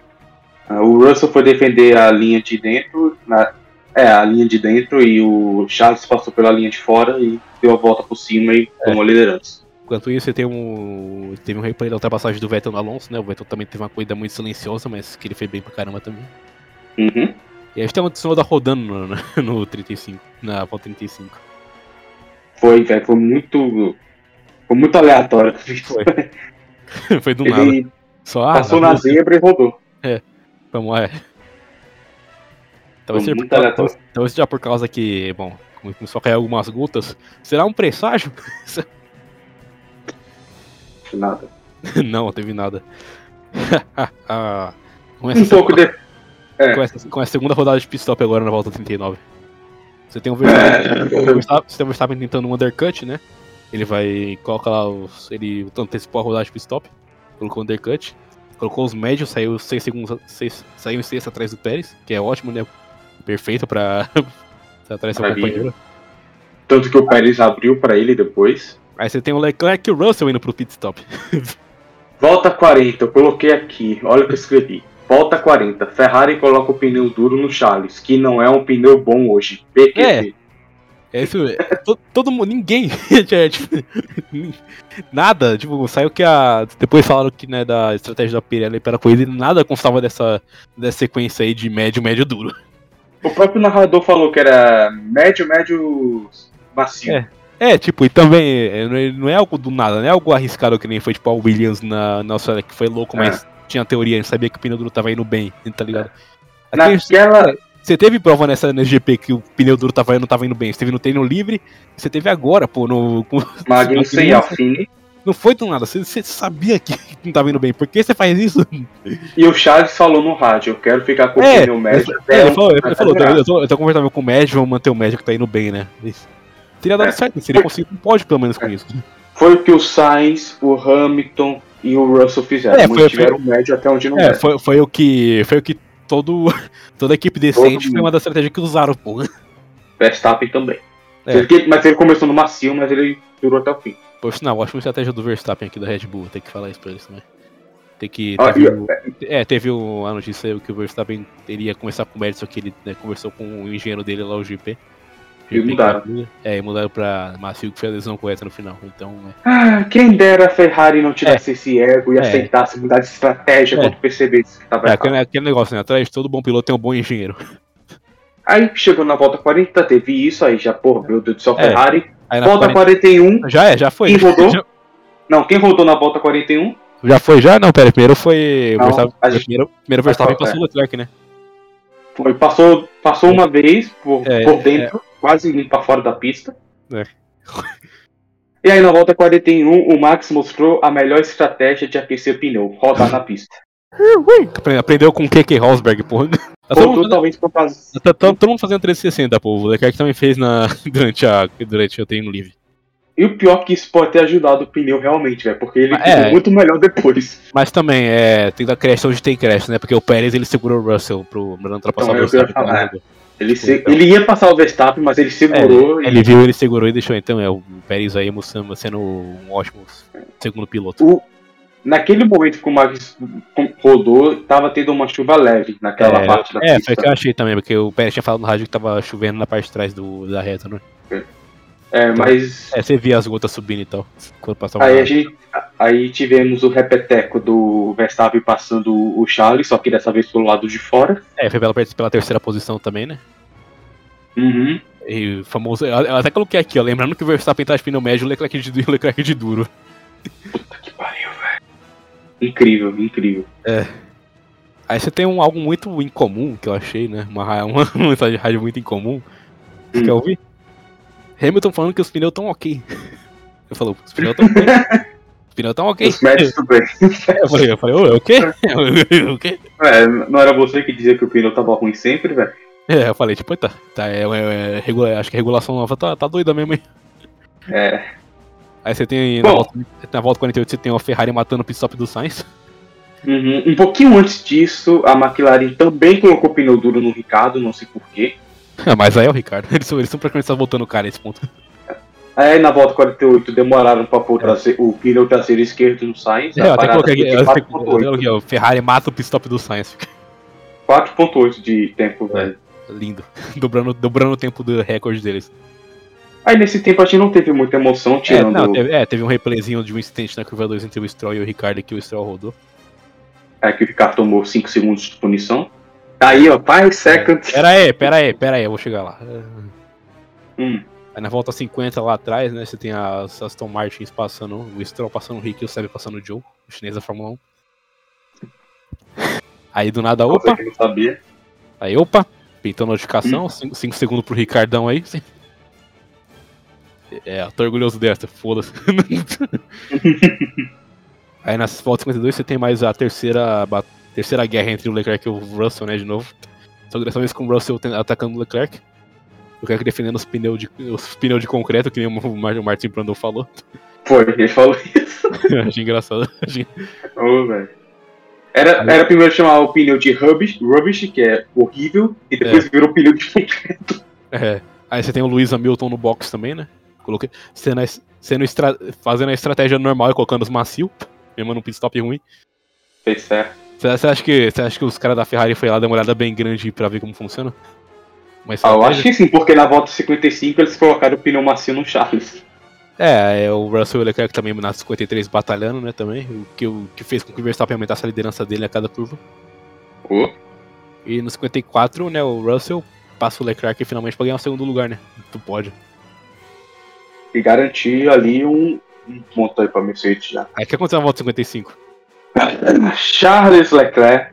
Ah, o Russell foi defender a linha de dentro, na, é, a linha de dentro, e o Charles passou pela linha de fora e deu a volta por cima e é. tomou a liderança. Enquanto isso, você tem um, teve um replay da ultrapassagem do Vettel no Alonso, né? O Vettel também teve uma corrida muito silenciosa, mas que ele fez bem pra caramba também. Uhum. E a gente tem uma Tsunoda rodando no, no [laughs] 35, na volta 35. Foi, velho, foi muito. Foi muito aleatório. Foi, [laughs] foi do ele nada. Só, ah, passou na zebra e rodou. É, vamos. É. Talvez seja, por, talvez, talvez seja por causa que, bom, começou a cair algumas gotas. Será um presságio? nada. [laughs] não, teve nada. [laughs] um pouco de. É. Com, essa, com segunda rodada de pit stop agora na volta 39. Você tem um Verstappen, é. você tem um Verstappen tentando um undercut, né? Ele vai. Coloca lá os. Ele antecipou a rodada de pit stop. Colocou um undercut. Colocou os médios, saiu 6 segundos. Seis, saiu em sexta atrás do Pérez, que é ótimo, né? Perfeito pra. [laughs] atrás do companheiro. Tanto que o Pérez abriu pra ele depois. Aí você tem o Leclerc e o Russell indo pro pit stop. [laughs] Volta 40, eu coloquei aqui, olha o que eu escrevi. Volta 40, Ferrari coloca o pneu duro no Charles, que não é um pneu bom hoje. PQP. É. É isso, é, todo, todo mundo, ninguém, [laughs] é, tipo, nada, tipo, saiu que a, depois falaram que, né, da estratégia da Pirelli para a corrida, nada constava dessa, dessa sequência aí de médio, médio, duro. O próprio narrador falou que era médio, médio, macio. É, é, tipo, e também é, não é algo do nada, não é algo arriscado que nem foi tipo a Williams na, na Austrália, que foi louco, mas é. tinha teoria, a gente sabia que o pneu duro tava indo bem, tá ligado? É. Naquela... Você teve prova nessa GP que o pneu duro tava, não tava indo bem, você teve no treino livre, você teve agora, pô, no... Com, Magnussen e Alfine. Não foi do nada, você, você, sabia que [laughs] não tava indo bem, por que você faz isso? E o Charles falou no rádio, eu quero ficar com é, o pneu médio. É, ele falou, ele falou eu, tô, eu tô conversando com o médio, vou manter o médio que tá indo bem, né? Isso. Teria dado é. certo, seria conseguido um pódio pelo menos com isso. Foi o que o Sainz, o Hamilton e o Russell fizeram. É, foi, foi, médio até onde não é, foi, foi, o que Foi o que todo, [laughs] toda a equipe decente foi uma das estratégias que usaram, pô. Verstappen também. É. Ele, mas ele começou no macio, mas ele durou até o fim. Poxa, não, ótima estratégia do Verstappen aqui da Red Bull, tem que falar isso pra eles também. Tem que. Ah, Teve, o- é, teve o- a notícia que o Verstappen iria começar com o Mérito, só que ele né, conversou com o engenheiro dele lá, o GP. E mudaram. É, e mudaram pra Macio, que foi a decisão correta no final. Então, é. Ah, quem dera a Ferrari não tivesse esse ego e É. aceitasse mudar de estratégia É. quando percebesse que tava É, errado. aquele, aquele negócio, né? Atrás de todo bom piloto tem um bom engenheiro. Aí chegou na volta 40, teve isso, aí já, porra, meu Deus do céu, É. Ferrari. Volta 40 41, Já é, já foi. Quem rodou? [laughs] Já, não, quem rodou na volta 41? já foi, já? Não, pera, primeiro foi. o Não, Verstappen, gente- primeiro, primeiro Verstappen é. passou o Leclerc, né? Foi, passou, passou uma vez por, É, por dentro, quase indo pra fora da pista. É. [laughs] E aí na volta 41, o Max mostrou a melhor estratégia de aquecer pneu, rodar na pista. Apre- Aprendeu com o KK Rosberg, porra. [laughs] Tá todo, mundo, pra fazer. tá- tá todo mundo fazendo 360, pô. O Leclerc também fez na, [laughs] durante, a, durante o treino livre. E o pior é que isso pode ter ajudado o pneu realmente, velho, porque ele É. ficou muito melhor depois. Mas também, é, tem da crash onde tem crash, né? Porque o Pérez ele segurou o Russell pro pra não ultrapassar Então, o eu Ele, se- Então. ele ia passar o Verstappen, mas ele segurou É, e ele viu, ele segurou e deixou. Então, é, o Pérez aí mostrando, sendo um ótimo segundo piloto. naquele momento que o Max rodou, tava tendo uma chuva leve naquela É, parte da É, foi pista. o que eu achei também, porque o Pérez tinha falado no rádio que tava chovendo na parte de trás do, da reta, né? É, mas É, você via as gotas subindo e tal. Quando passava aí, a gente, aí tivemos o repeteco do Verstappen passando o Charles, só que dessa vez pelo lado de fora. É, foi pela, terceira posição também, né? Uhum. E o famoso. Eu até coloquei aqui, ó. Lembrando que o Verstappen tá de pneu médio e o Leclerc de, [laughs] o Leclerc de duro. Puta que pariu, velho. Incrível, incrível. Aí você tem um, algo muito incomum que eu achei, né? Uma, [laughs] uma mensagem de rádio muito incomum. Você Hum. quer ouvir? Hamilton falando que os pneus estão ok. [laughs] Eu falei, os pneus estão ok. Os pneus estão ok. Os médicos [laughs] tudo bem. Eu falei, eu falei, é o quê? [laughs] o quê? É, não era você que dizia que o pneu tava ruim sempre, velho? É, eu falei, tipo, tá, tá é, é, é, acho que a regulação nova tá, tá doida mesmo, hein? É. Aí você tem, na Bom. volta, na volta 48, você tem uma Ferrari matando o pit stop do Sainz. Uhum. Um pouquinho antes disso, a McLaren também colocou pneu duro no Ricardo, não sei porquê. [laughs] Mas aí é o Ricardo. Eles são, eles são praticamente só voltando o cara nesse ponto. Aí na volta 48 demoraram pra pôr o trase- o pneu traseiro esquerdo no Sainz. É, eu até coloquei aqui, eu até coloquei 4.8. aqui, ó, Ferrari mata o pit do Sainz. 4.8 de tempo, velho. Lindo. [laughs] Dobrando, dobrando o tempo do recorde deles. Aí nesse tempo a gente não teve muita emoção, É, tirando. não, teve, é, teve um replayzinho de um incidente na curva 2 entre o Stroll e o Ricardo que o Stroll rodou. É que o Ricardo tomou 5 segundos de punição. Aí, ó, 5 seconds. Pera aí, pera aí, pera aí, eu vou chegar lá. Hum. Aí na volta 50 lá atrás, né, você tem as Aston Martins passando, o Stroll passando o Rick e o Seb passando o Joe, o chinês da Fórmula 1. Aí do nada, Opa. não sabia. aí opa, pintou notificação, 5 segundos pro Ricardão aí. sim. É, tô orgulhoso dessa, foda-se. [laughs] aí nas voltas 52 você tem mais a terceira, ba- terceira guerra entre o Leclerc e o Russell, né, de novo. Só que dessa vez com o Russell atacando o Leclerc. O Leclerc defendendo os pneus de, os pneus de concreto, que nem o Mar- o Martin Brandon falou. Foi, ele falou isso. [laughs] Achei engraçado. Achei- Ô, velho. Era, era primeiro chamar o pneu de rubbish, rubbish, que é horrível, e depois virou pneu de concreto. É. Aí você tem o Luiz Hamilton no box também, né? Coloquei, sendo, sendo estra- fazendo a estratégia normal e colocando os macio, mesmo num pit stop ruim. Fez certo. Você acha que, você acha que os caras da Ferrari foi lá dar uma olhada bem grande pra ver como funciona? Mas Ah, eu acho que sim, porque na volta 55 eles colocaram o pneu macio no Charles. É, é, o Russell e o Leclerc também na 53 batalhando, né, também, o que, o que fez com que o Verstappen aumentasse a liderança dele a cada curva. Ô, E no 54, né, o Russell passa o Leclerc finalmente pra ganhar o segundo lugar, né, do pódio. E garantir ali um, um ponto aí pra Mercedes já. Aí o que aconteceu na volta 55? Charles Leclerc,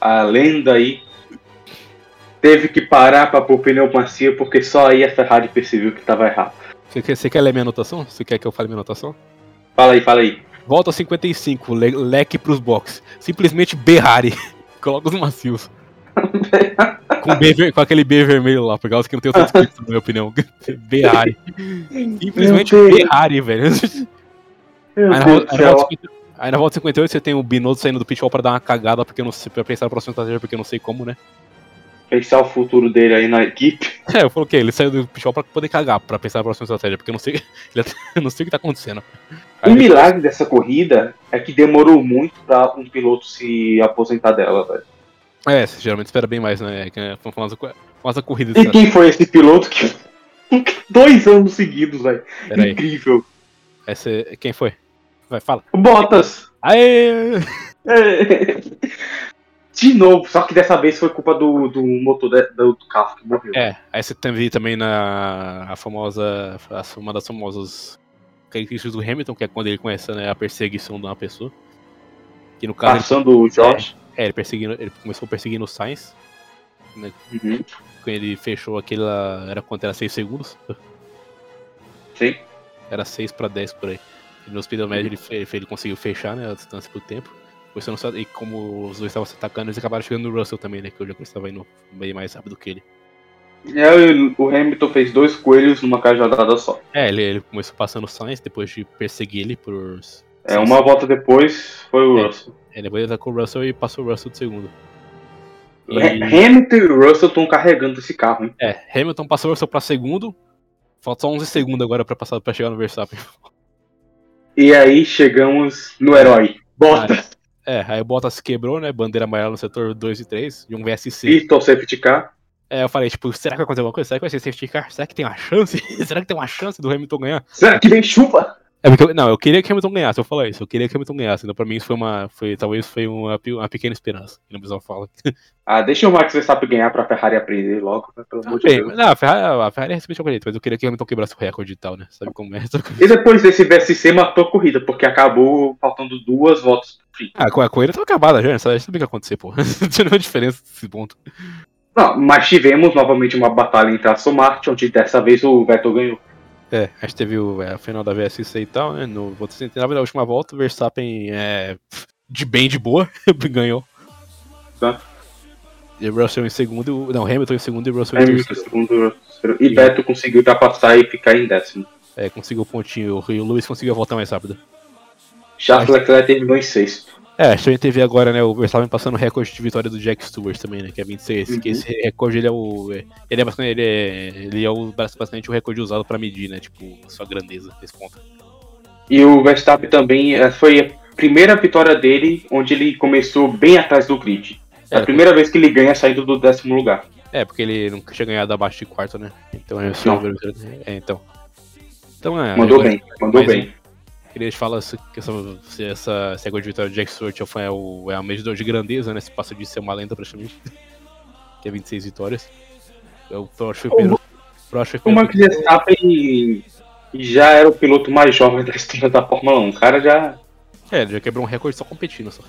a lenda aí, teve que parar pra pôr pneu macio porque só aí a Ferrari percebeu que tava errado. Você quer, você quer ler minha anotação? Você quer que eu fale minha anotação? Fala aí, fala aí. Volta 55, le leque pros box. Simplesmente Berrari. [laughs] Coloca os macios. [laughs] com, B com aquele B vermelho lá, por causa que não tem outra descrição, na minha opinião. [laughs] Berrari. Simplesmente. Berrari, velho. Aí na, na volta céu. 50 aí na volta 58 você tem o Binotto saindo do pit wall pra dar uma cagada, porque eu não sei, pra pensar na próxima estratégia, porque eu não sei como, né? pensar o futuro dele aí na equipe. [laughs] É, eu falei que ele saiu do Pichol pra poder cagar, pra pensar na próxima estratégia, porque eu não sei, [laughs] eu não sei o que tá acontecendo. Aí O ele- milagre dessa corrida é que demorou muito pra um piloto se aposentar dela, velho. É, você geralmente espera bem mais, né? Que é famosa, co- famosa corrida. E quem foi esse piloto que. [laughs] Dois anos seguidos, velho. Incrível. essa, é- quem foi? Vai, fala. Bottas! Aê! É. [laughs] De novo, só que dessa vez foi culpa do, do motor de- do, do carro que morreu. É, aí você teve também na a famosa, a- uma das famosas características do Hamilton, que é quando ele começa né, a perseguição de uma pessoa. Que no caso, Passando o Josh. ele, é, ele, perseguindo, ele começou perseguindo o Sainz, Uhum. quando ele fechou aquela, era quanto? Era 6 segundos? Sim. Era 6 para 10 por aí. No speedometer ele, fe- ele conseguiu fechar né, a distância pro tempo. E como os dois estavam se atacando, eles acabaram chegando no Russell também, né? Que eu já estava indo bem mais rápido que ele. É, o Hamilton fez dois coelhos numa cajadada só. É, ele, ele começou passando o Sainz depois de perseguir ele por. É, uma volta depois foi o É. Russell. Ele depois atacou o Russell e passou o Russell de segundo. E, Ha- Hamilton e o Russell estão carregando esse carro, hein? é, Hamilton passou o Russell pra segundo. Falta só 11 segundos agora pra, passar, pra chegar no Verstappen. E aí chegamos no herói. Bottas É, aí o Bottas quebrou, né? Bandeira amarela no setor 2 e 3, de um VSC. e o safety car. É, eu falei, tipo, será que vai acontecer alguma coisa? Será que vai ser safety car? Será que tem uma chance? [laughs] será que tem uma chance do Hamilton ganhar? Será que vem chuva? É porque eu, não, eu queria que o Hamilton ganhasse, eu falar isso, eu queria que Hamilton ganhasse. Então pra mim isso foi uma, foi, talvez foi uma, uma pequena esperança, que o pessoal fala. Ah, deixa o Max Verstappen ganhar pra Ferrari aprender logo, né, pelo amor de Deus. não, a Ferrari, a Ferrari recebeu chocolate, mas eu queria que o Hamilton quebrasse o recorde e tal, né? Sabe como é? E depois desse VSC matou a corrida, porque acabou faltando duas voltas pro fim. Ah, a corrida tava acabada já, sabe? Sabe o que ia acontecer, pô. [laughs] Não tinha nenhuma diferença nesse ponto. Não, mas tivemos novamente uma batalha entre Aston Martin, onde dessa vez o Vettel ganhou. É, a gente teve o, é, a final da VSC e tal, né? No volta 69, na última volta, o Verstappen é, de bem de boa, [laughs] ganhou. Tá. E o Russell em segundo, e não, Hamilton em segundo e o Russell em Hamilton, terceiro. segundo, terceiro. E Vettel conseguiu ultrapassar e ficar em décimo. É, conseguiu o pontinho, e o Lewis conseguiu a volta mais rápida. Charles Leclerc terminou em sexto. É, a gente teve agora, né, o Verstappen passando o recorde de vitória do Jack Stewart também, né, que é 26. Uhum. Que esse recorde, ele é o... Ele é basicamente, ele é, ele é o, basicamente o recorde usado pra medir, né, tipo, a sua grandeza nesse ponto. E o Verstappen também eh, foi a primeira vitória dele, onde ele começou bem atrás do grid. É a É, primeira vez que ele ganha saindo do décimo lugar. É, porque ele nunca tinha ganhado abaixo de quarto, né? Então é Não. É, então. Então é. Mandou agora- bem, mandou bem. Falar se, que essa, essa recorde de vitória do Jack Stewart é o, é o medidor de grandeza, né? Se passa de ser uma lenda praticamente. [laughs] que é 26 vitórias. Eu, acho que foi o primeiro. O Max Verstappen já era o piloto mais jovem da história da Fórmula 1. O cara já. É, ele já quebrou um recorde só competindo. Só.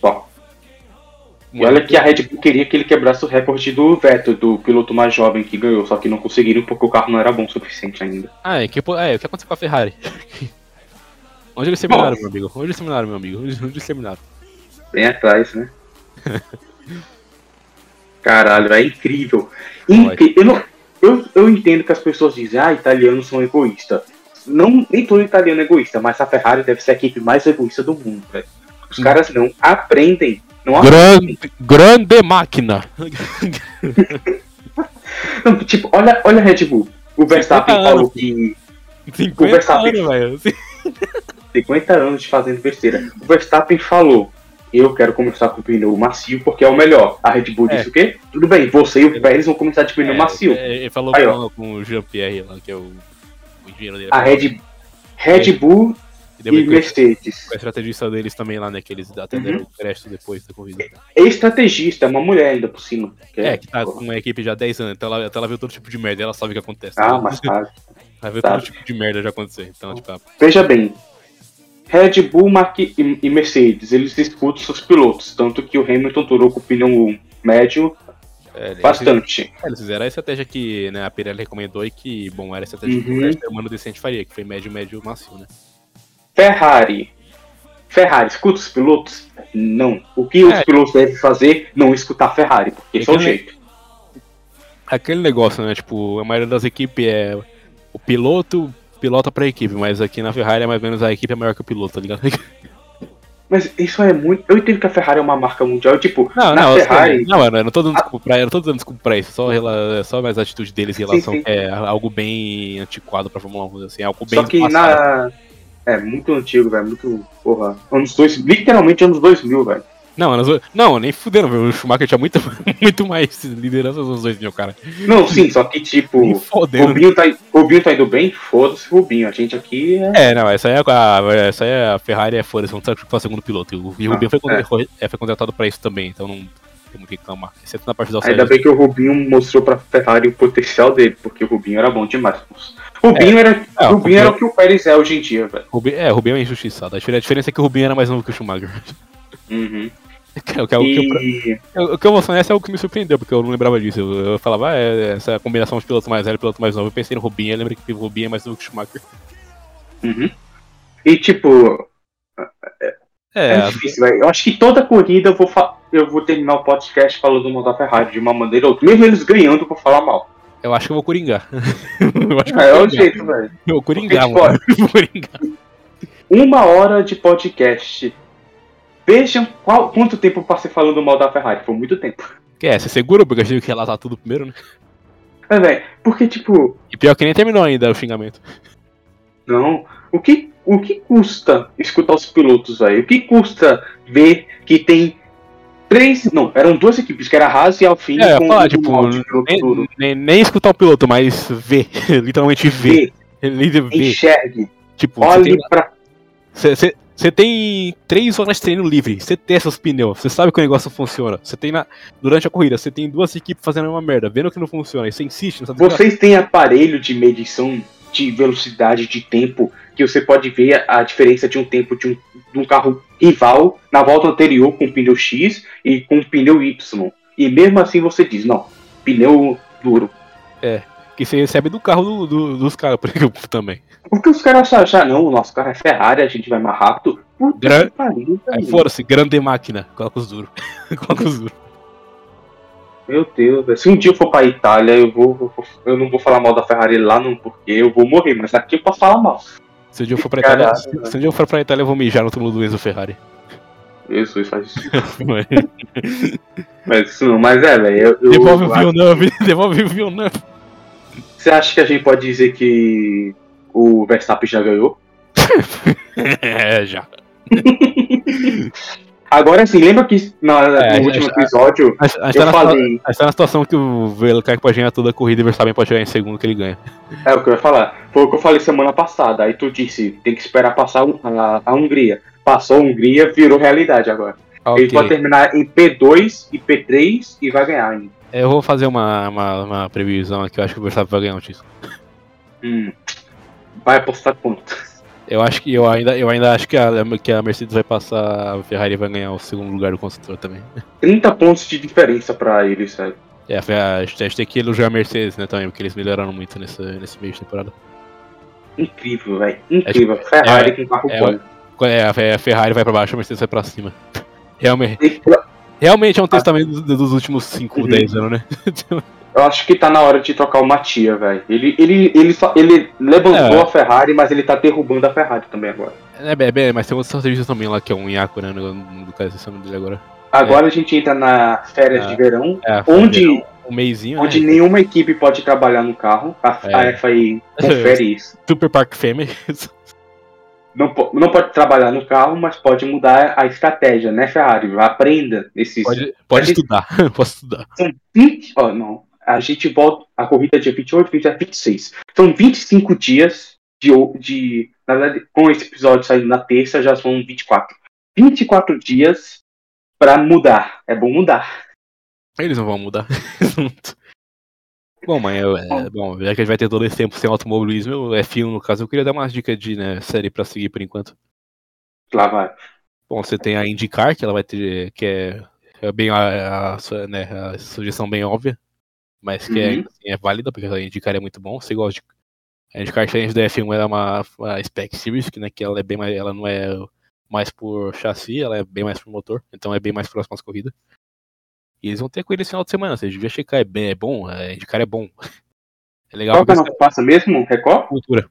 Só. E olha que a Red Bull queria que ele quebrasse o recorde do Vettel, do piloto mais jovem que ganhou, só que não conseguiram porque o carro não era bom o suficiente ainda. Ah, é, que, é, o que aconteceu com a Ferrari? [laughs] Onde eles terminaram, meu amigo? Onde eles terminaram, meu amigo? Onde, eles terminaram? Bem atrás, né? Caralho, é incrível. Incri- Eu, não- eu, eu entendo que as pessoas dizem, ah, italianos são egoístas. Não, nem todo italiano é egoísta, mas a Ferrari deve ser a equipe mais egoísta do mundo, velho. Os Hum. caras não aprendem. Não aprendem. Grande, grande máquina! [laughs] Não, tipo, olha, olha a Red Bull. O Verstappen 50 falou que 50 Verstappen. anos, velho. 50 anos de fazendo besteira. O Verstappen falou: Eu quero começar com pneu macio porque é o melhor. A Red Bull É. disse o quê? Tudo bem, você e o Pérez vão começar de pneu macio. É, ele falou Aí, com, com o Jean-Pierre lá, que é o, o engenheiro dele. A Red, Red Bull E e Mercedes. com a estrategista deles também lá, né? Que eles até deram o crédito depois da corrida. É estrategista, é uma mulher ainda por cima. É, que tá com uma equipe já há 10 anos, então ela, então ela viu todo tipo de merda, ela sabe o que acontece. Ah, mas sabe. [laughs] Ela viu sabe. todo tipo de merda já acontecer. Então, tipo, Veja bem. Red Bull Mark e, Mercedes, eles disputam seus pilotos. Tanto que o Hamilton durou com o pneu médio é, eles, bastante. é, eles fizeram a estratégia que né, a Pirelli recomendou e que, bom, era a estratégia que Uhum. o ser humano decente faria, que foi médio, médio, macio, né? Ferrari. Ferrari, escuta os pilotos? Não. O que os É. pilotos devem fazer? Não escutar Ferrari, porque esse é o jeito. Aquele negócio, né? Tipo, a maioria das equipes é o piloto pilota pra equipe, mas aqui na Ferrari é mais ou menos a equipe é maior que o piloto, tá ligado? [laughs] Mas isso é muito. Eu entendo que a Ferrari é uma marca mundial, tipo, Não, na não, eu Ferrari. sei. não, mano, eu não tô dando desculpa pra, eu não tô dando desculpa pra isso, só, rela- só mais a atitude deles em Sim, relação sim. que é algo bem antiquado pra Fórmula 1, vamos dizer assim, algo bem Só que do passado. na. É, muito antigo, velho. Muito. Porra. Anos dois. Literalmente anos 2000, velho. Não, anos- não, nem fudendo, o Schumacher tinha muito, [laughs] muito mais liderança nos anos 2000, cara. Não, sim, só que tipo. Fodendo. Rubinho tá, Rubinho tá indo bem? Foda-se, Rubinho. A gente aqui é. É, não, essa aí é a, essa é a Ferrari, é foda-se, não sabe o segundo piloto. E o e o Ah, Rubinho foi, é. contra- é, foi contratado pra isso também, então não tem muito que reclamar. Exceto na parte da Ainda bem que o Rubinho mostrou pra Ferrari o potencial dele, porque o Rubinho era bom demais. Rubinho, era, É, o Rubinho Rubinho- era o que o Pérez é hoje em dia, velho. Rubinho, é, o Rubinho é injustiçado. A diferença é que o Rubinho era mais novo que o Schumacher. Uhum. [laughs] É o que, é eu- E. O que eu vou falar é o que me surpreendeu, porque eu não lembrava disso. Eu, eu falava, ah, é, essa combinação de piloto mais velho e piloto mais novo. Eu pensei no Rubinho, eu lembrei que o Rubinho é mais novo que o Schumacher. Uhum. E tipo, É, é, difícil, velho. Eu acho que toda corrida eu vou, eu vou terminar o podcast falando mal da Ferrari de uma maneira ou outra. Mesmo eles ganhando, eu vou falar mal. eu acho que eu vou coringar. [laughs] eu acho que É, eu é vou o coringar. jeito, velho. Eu vou coringar, Porque, mano. [laughs] Eu vou coringar. Uma hora de podcast. Vejam qual, quanto tempo passei falando mal da Ferrari. Foi muito tempo. Que é, você segura, porque eu tive que relatar tudo primeiro, né? É, velho. Porque, tipo, E pior que nem terminou ainda o xingamento. não. O que, o que custa escutar os pilotos, velho? O que custa ver que tem três. Não, eram duas equipes, que era a Haas e a Alpine É, com falar, tipo. Nem, nem, nem escutar o piloto, mas ver. [laughs] Literalmente ver. Enxergue, Tipo, olhe tem, pra. você, você tem três horas de treino livre, você testa os pneus, você sabe que o negócio funciona. Você tem na, durante a corrida, você tem duas equipes fazendo uma merda, vendo que não funciona, e você insiste, não sabe Vocês têm aparelho de medição de velocidade de tempo que você pode ver a diferença de um tempo de um, de um carro rival na volta anterior com pneu X e com pneu Y. E mesmo assim você diz, não, pneu duro. Que você recebe do carro do- do- dos caras, [laughs] também. Porque os caras acham, não, o nosso carro é Ferrari, a gente vai mais rápido. Puta Gra- que pariu, Aí foda-se, grande máquina, coloca os duros. [laughs] coloca os duros. Meu Deus, se um dia eu for pra Itália, eu vou, eu não vou falar mal da Ferrari lá não, porque eu vou morrer, mas aqui eu posso falar mal. Se um dia eu for pra Itália, se, velho. se um dia eu for pra Itália, eu vou mijar no túmulo do Enzo Ferrari. Jesus faz isso. [laughs] Mas isso não, mas é, velho. Devolve o Villeneuve, devolve o Villeneuve. Você acha que a gente pode dizer que o Verstappen já ganhou? [laughs] É, já. [laughs] Agora sim, lembra que na- É, no último episódio A, gente- a gente eu tá falei. a gente tá na situação que o Leclerc pode ganhar toda a corrida e o Verstappen pode chegar em segundo que ele ganha. É o que eu ia falar. Foi o que eu falei semana passada. Aí tu disse, tem que esperar passar a, a Hungria. Passou a Hungria, virou realidade agora. Ele pode terminar em P2 e P3 e vai ganhar ainda. Eu vou fazer uma, uma, uma previsão aqui, eu acho que o Verstappen vai ganhar um título. Hum. Vai apostar quanto? Eu acho que eu ainda, eu ainda acho que a, que a Mercedes vai passar, a Ferrari vai ganhar o segundo lugar do construtor também. [laughs] 30 pontos de diferença pra eles, velho. É, a, a gente tem que elogiar a Mercedes, né, também, porque eles melhoraram muito nesse, nesse meio de temporada. Incrível, velho. Incrível. Ferrari com carro é, bom. Quando é, a Ferrari vai pra baixo, a Mercedes vai pra cima. [laughs] Realmente, E- realmente é um testamento dos, dos últimos 5, Uhum. 10 anos, né? Eu acho que tá na hora de trocar o Matia, velho. Ele, ele, ele, só- ele levantou É. a Ferrari, mas ele tá derrubando a Ferrari também agora. É, é, é, mas tem outros serviços também lá, que é um Iaco, né? No, no caso, esse é o nome dele agora. Agora a gente entra na férias É. de verão, É, onde, um meizinho, onde né? nenhuma equipe pode trabalhar no carro. A, É. a FAI confere isso. [laughs] Super Park Family. [laughs] Não, não pode trabalhar no carro, mas pode mudar a estratégia, né, Ferrari? Aprenda esses. Pode, pode gente- estudar, [laughs] posso estudar. São 20. Ó, não. A gente volta. A corrida é dia 28, 27, 26. São 25 dias de. de na verdade, com esse episódio saindo na terça, já são 24. 24 dias pra mudar. É bom mudar. Eles não vão mudar. [laughs] bom, mas é, bom, já que a gente vai ter todo esse tempo sem automobilismo, eu, F1 no caso, eu queria dar umas dicas de né, série pra seguir por enquanto. Lá vai. Bom, você tem a IndyCar, que ela vai ter. que é, é bem a, a né, a sugestão bem óbvia, mas que é, Uhum. ainda assim, é válida, porque a IndyCar é muito bom. Você gosta de. A IndyCar diferente da F1 ela é uma, uma Spec Series, que, né, que ela é bem mais. Ela não é mais por chassi, ela é bem mais por motor, então é bem mais próxima às corridas. E eles vão ter corrida esse final de semana, você devia checar, é, bem, é bom, a IndyCar é bom. [laughs] É legal Qual que porque não passa mesmo? Record? cultura.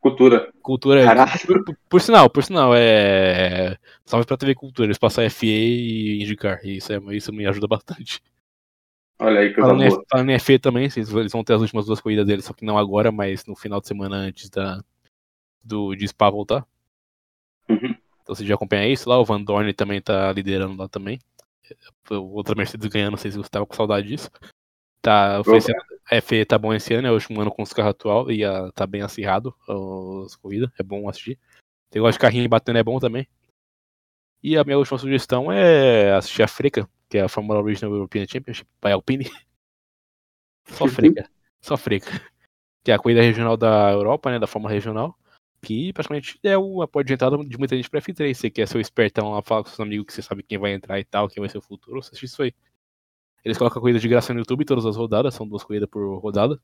Cultura. Cultura. Caralho. Por, por- por sinal, por sinal, é. Salve pra TV Cultura, eles passam FA e indicar. E isso, é, isso me ajuda bastante. Olha aí, coisa Falando em, boa. falando em FA também, eles eles vão ter as últimas duas corridas deles, só que não agora, mas no final de semana antes da, do, de Spa voltar. Uhum. Então você já acompanha isso lá, o Van Dorn também tá liderando lá também. Outra Mercedes ganhando, não sei se você tava com saudade disso. Tá oferecendo. A FE tá bom esse ano, é o último ano com os carros atual e ah, tá bem acirrado as corridas, é bom assistir. Tem gosto de carrinho batendo é bom também. E a minha última sugestão é assistir a Freca, que é a Fórmula Original European Championship, by Alpine. [laughs] Só Freca, só Freca. Que é a corrida regional da Europa, né, da Fórmula Regional. Que praticamente é uma porta de entrada de muita gente pra F3. Você quer ser o espertão lá, falar com seus amigos que você sabe quem vai entrar e tal, quem vai ser o futuro, você assiste isso aí. Eles colocam a corrida de graça no YouTube, todas as rodadas, são duas corridas por rodada.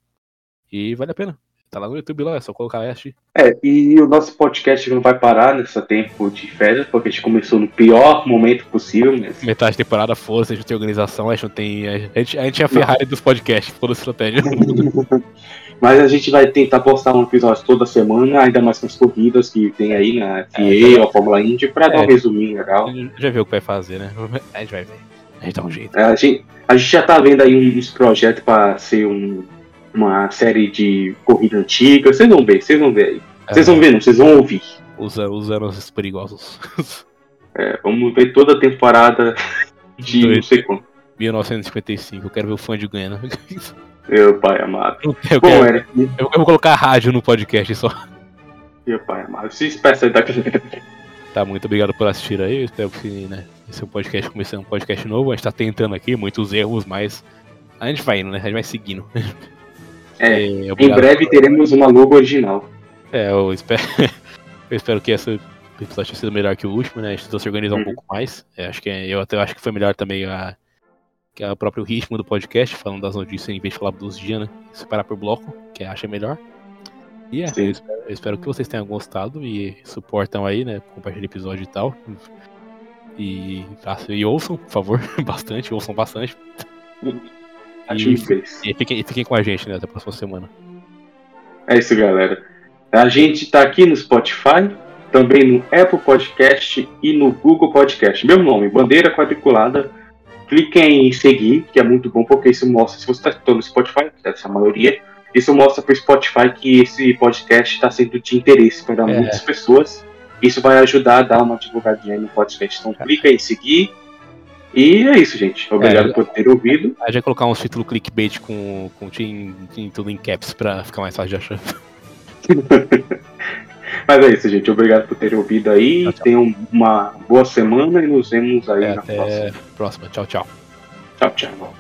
E vale a pena. Tá lá no YouTube lá, é só colocar assistir. É, e o nosso podcast não vai parar nesse tempo de férias, porque a gente começou no pior momento possível, né? Metade da temporada, foda-se, a gente não tem organização, a gente não tem. A gente, a gente é a Ferrari dos podcasts, toda estratégia. [laughs] Mas a gente vai tentar postar um episódio toda semana, ainda mais com as corridas que tem aí na FA É, ou Fórmula Indy, pra dar um É. resuminho legal. Já viu o que vai fazer, né? A gente vai ver. A gente dá um jeito. É, A gente, a gente já tá vendo aí uns projetos pra ser um- uma série de corrida antiga. Vocês vão ver, vocês vão ver aí. Vocês vão ver, não, vocês vão ouvir. Os anos perigosos. É, vamos ver toda a temporada de não sei quanto. 1955, eu quero ver o fã de ganhando. Meu pai amado. Eu, Bom, quero- Eric, eu, eu vou colocar rádio no podcast só. meu pai amado. Se espécie aí da Tá, muito obrigado por assistir aí. Espero que, né, esse é um podcast começando um podcast novo. A gente tá tentando aqui, muitos erros, mas a gente vai indo, né? A gente vai seguindo. [laughs] É, É, Em breve teremos uma logo original. É, eu espero, [laughs] eu espero que esse episódio tenha sido melhor que o último, né? A gente tentou se organizar um Uhum. pouco mais. É, acho que, eu até acho que foi melhor também a, que é o próprio ritmo do podcast, falando das notícias em vez de falar dos dias, né? Separar por bloco, que eu acho melhor. E é, eu espero, eu espero que vocês tenham gostado e suportam aí, né? Compartilhem episódio e tal. E, e ouçam, por favor, [laughs] bastante, ouçam bastante. [laughs] E-. E fiquem, e fiquem com a gente, né? Até a próxima semana. É isso, galera. A gente tá aqui no Spotify, também no Apple Podcast e no Google Podcast. Meu nome, Bandeira Quadriculada. Cliquem em seguir, que é muito bom, porque isso mostra, se você está no Spotify, que deve ser a maioria, isso mostra para o Spotify que esse podcast está sendo de interesse para É. muitas pessoas. Isso vai ajudar a dar uma divulgadinha aí no podcast. Então clica em seguir. E é isso, gente. Obrigado É. por ter ouvido. A gente vai colocar uns títulos clickbait com, com tim- tim- tudo em caps pra ficar mais fácil de achar. [laughs] Mas é isso, gente. Obrigado por terem ouvido aí. Tchau, tchau. Tenham uma boa semana e nos vemos aí É, na até próxima. próxima. Tchau, tchau. Tchau, tchau.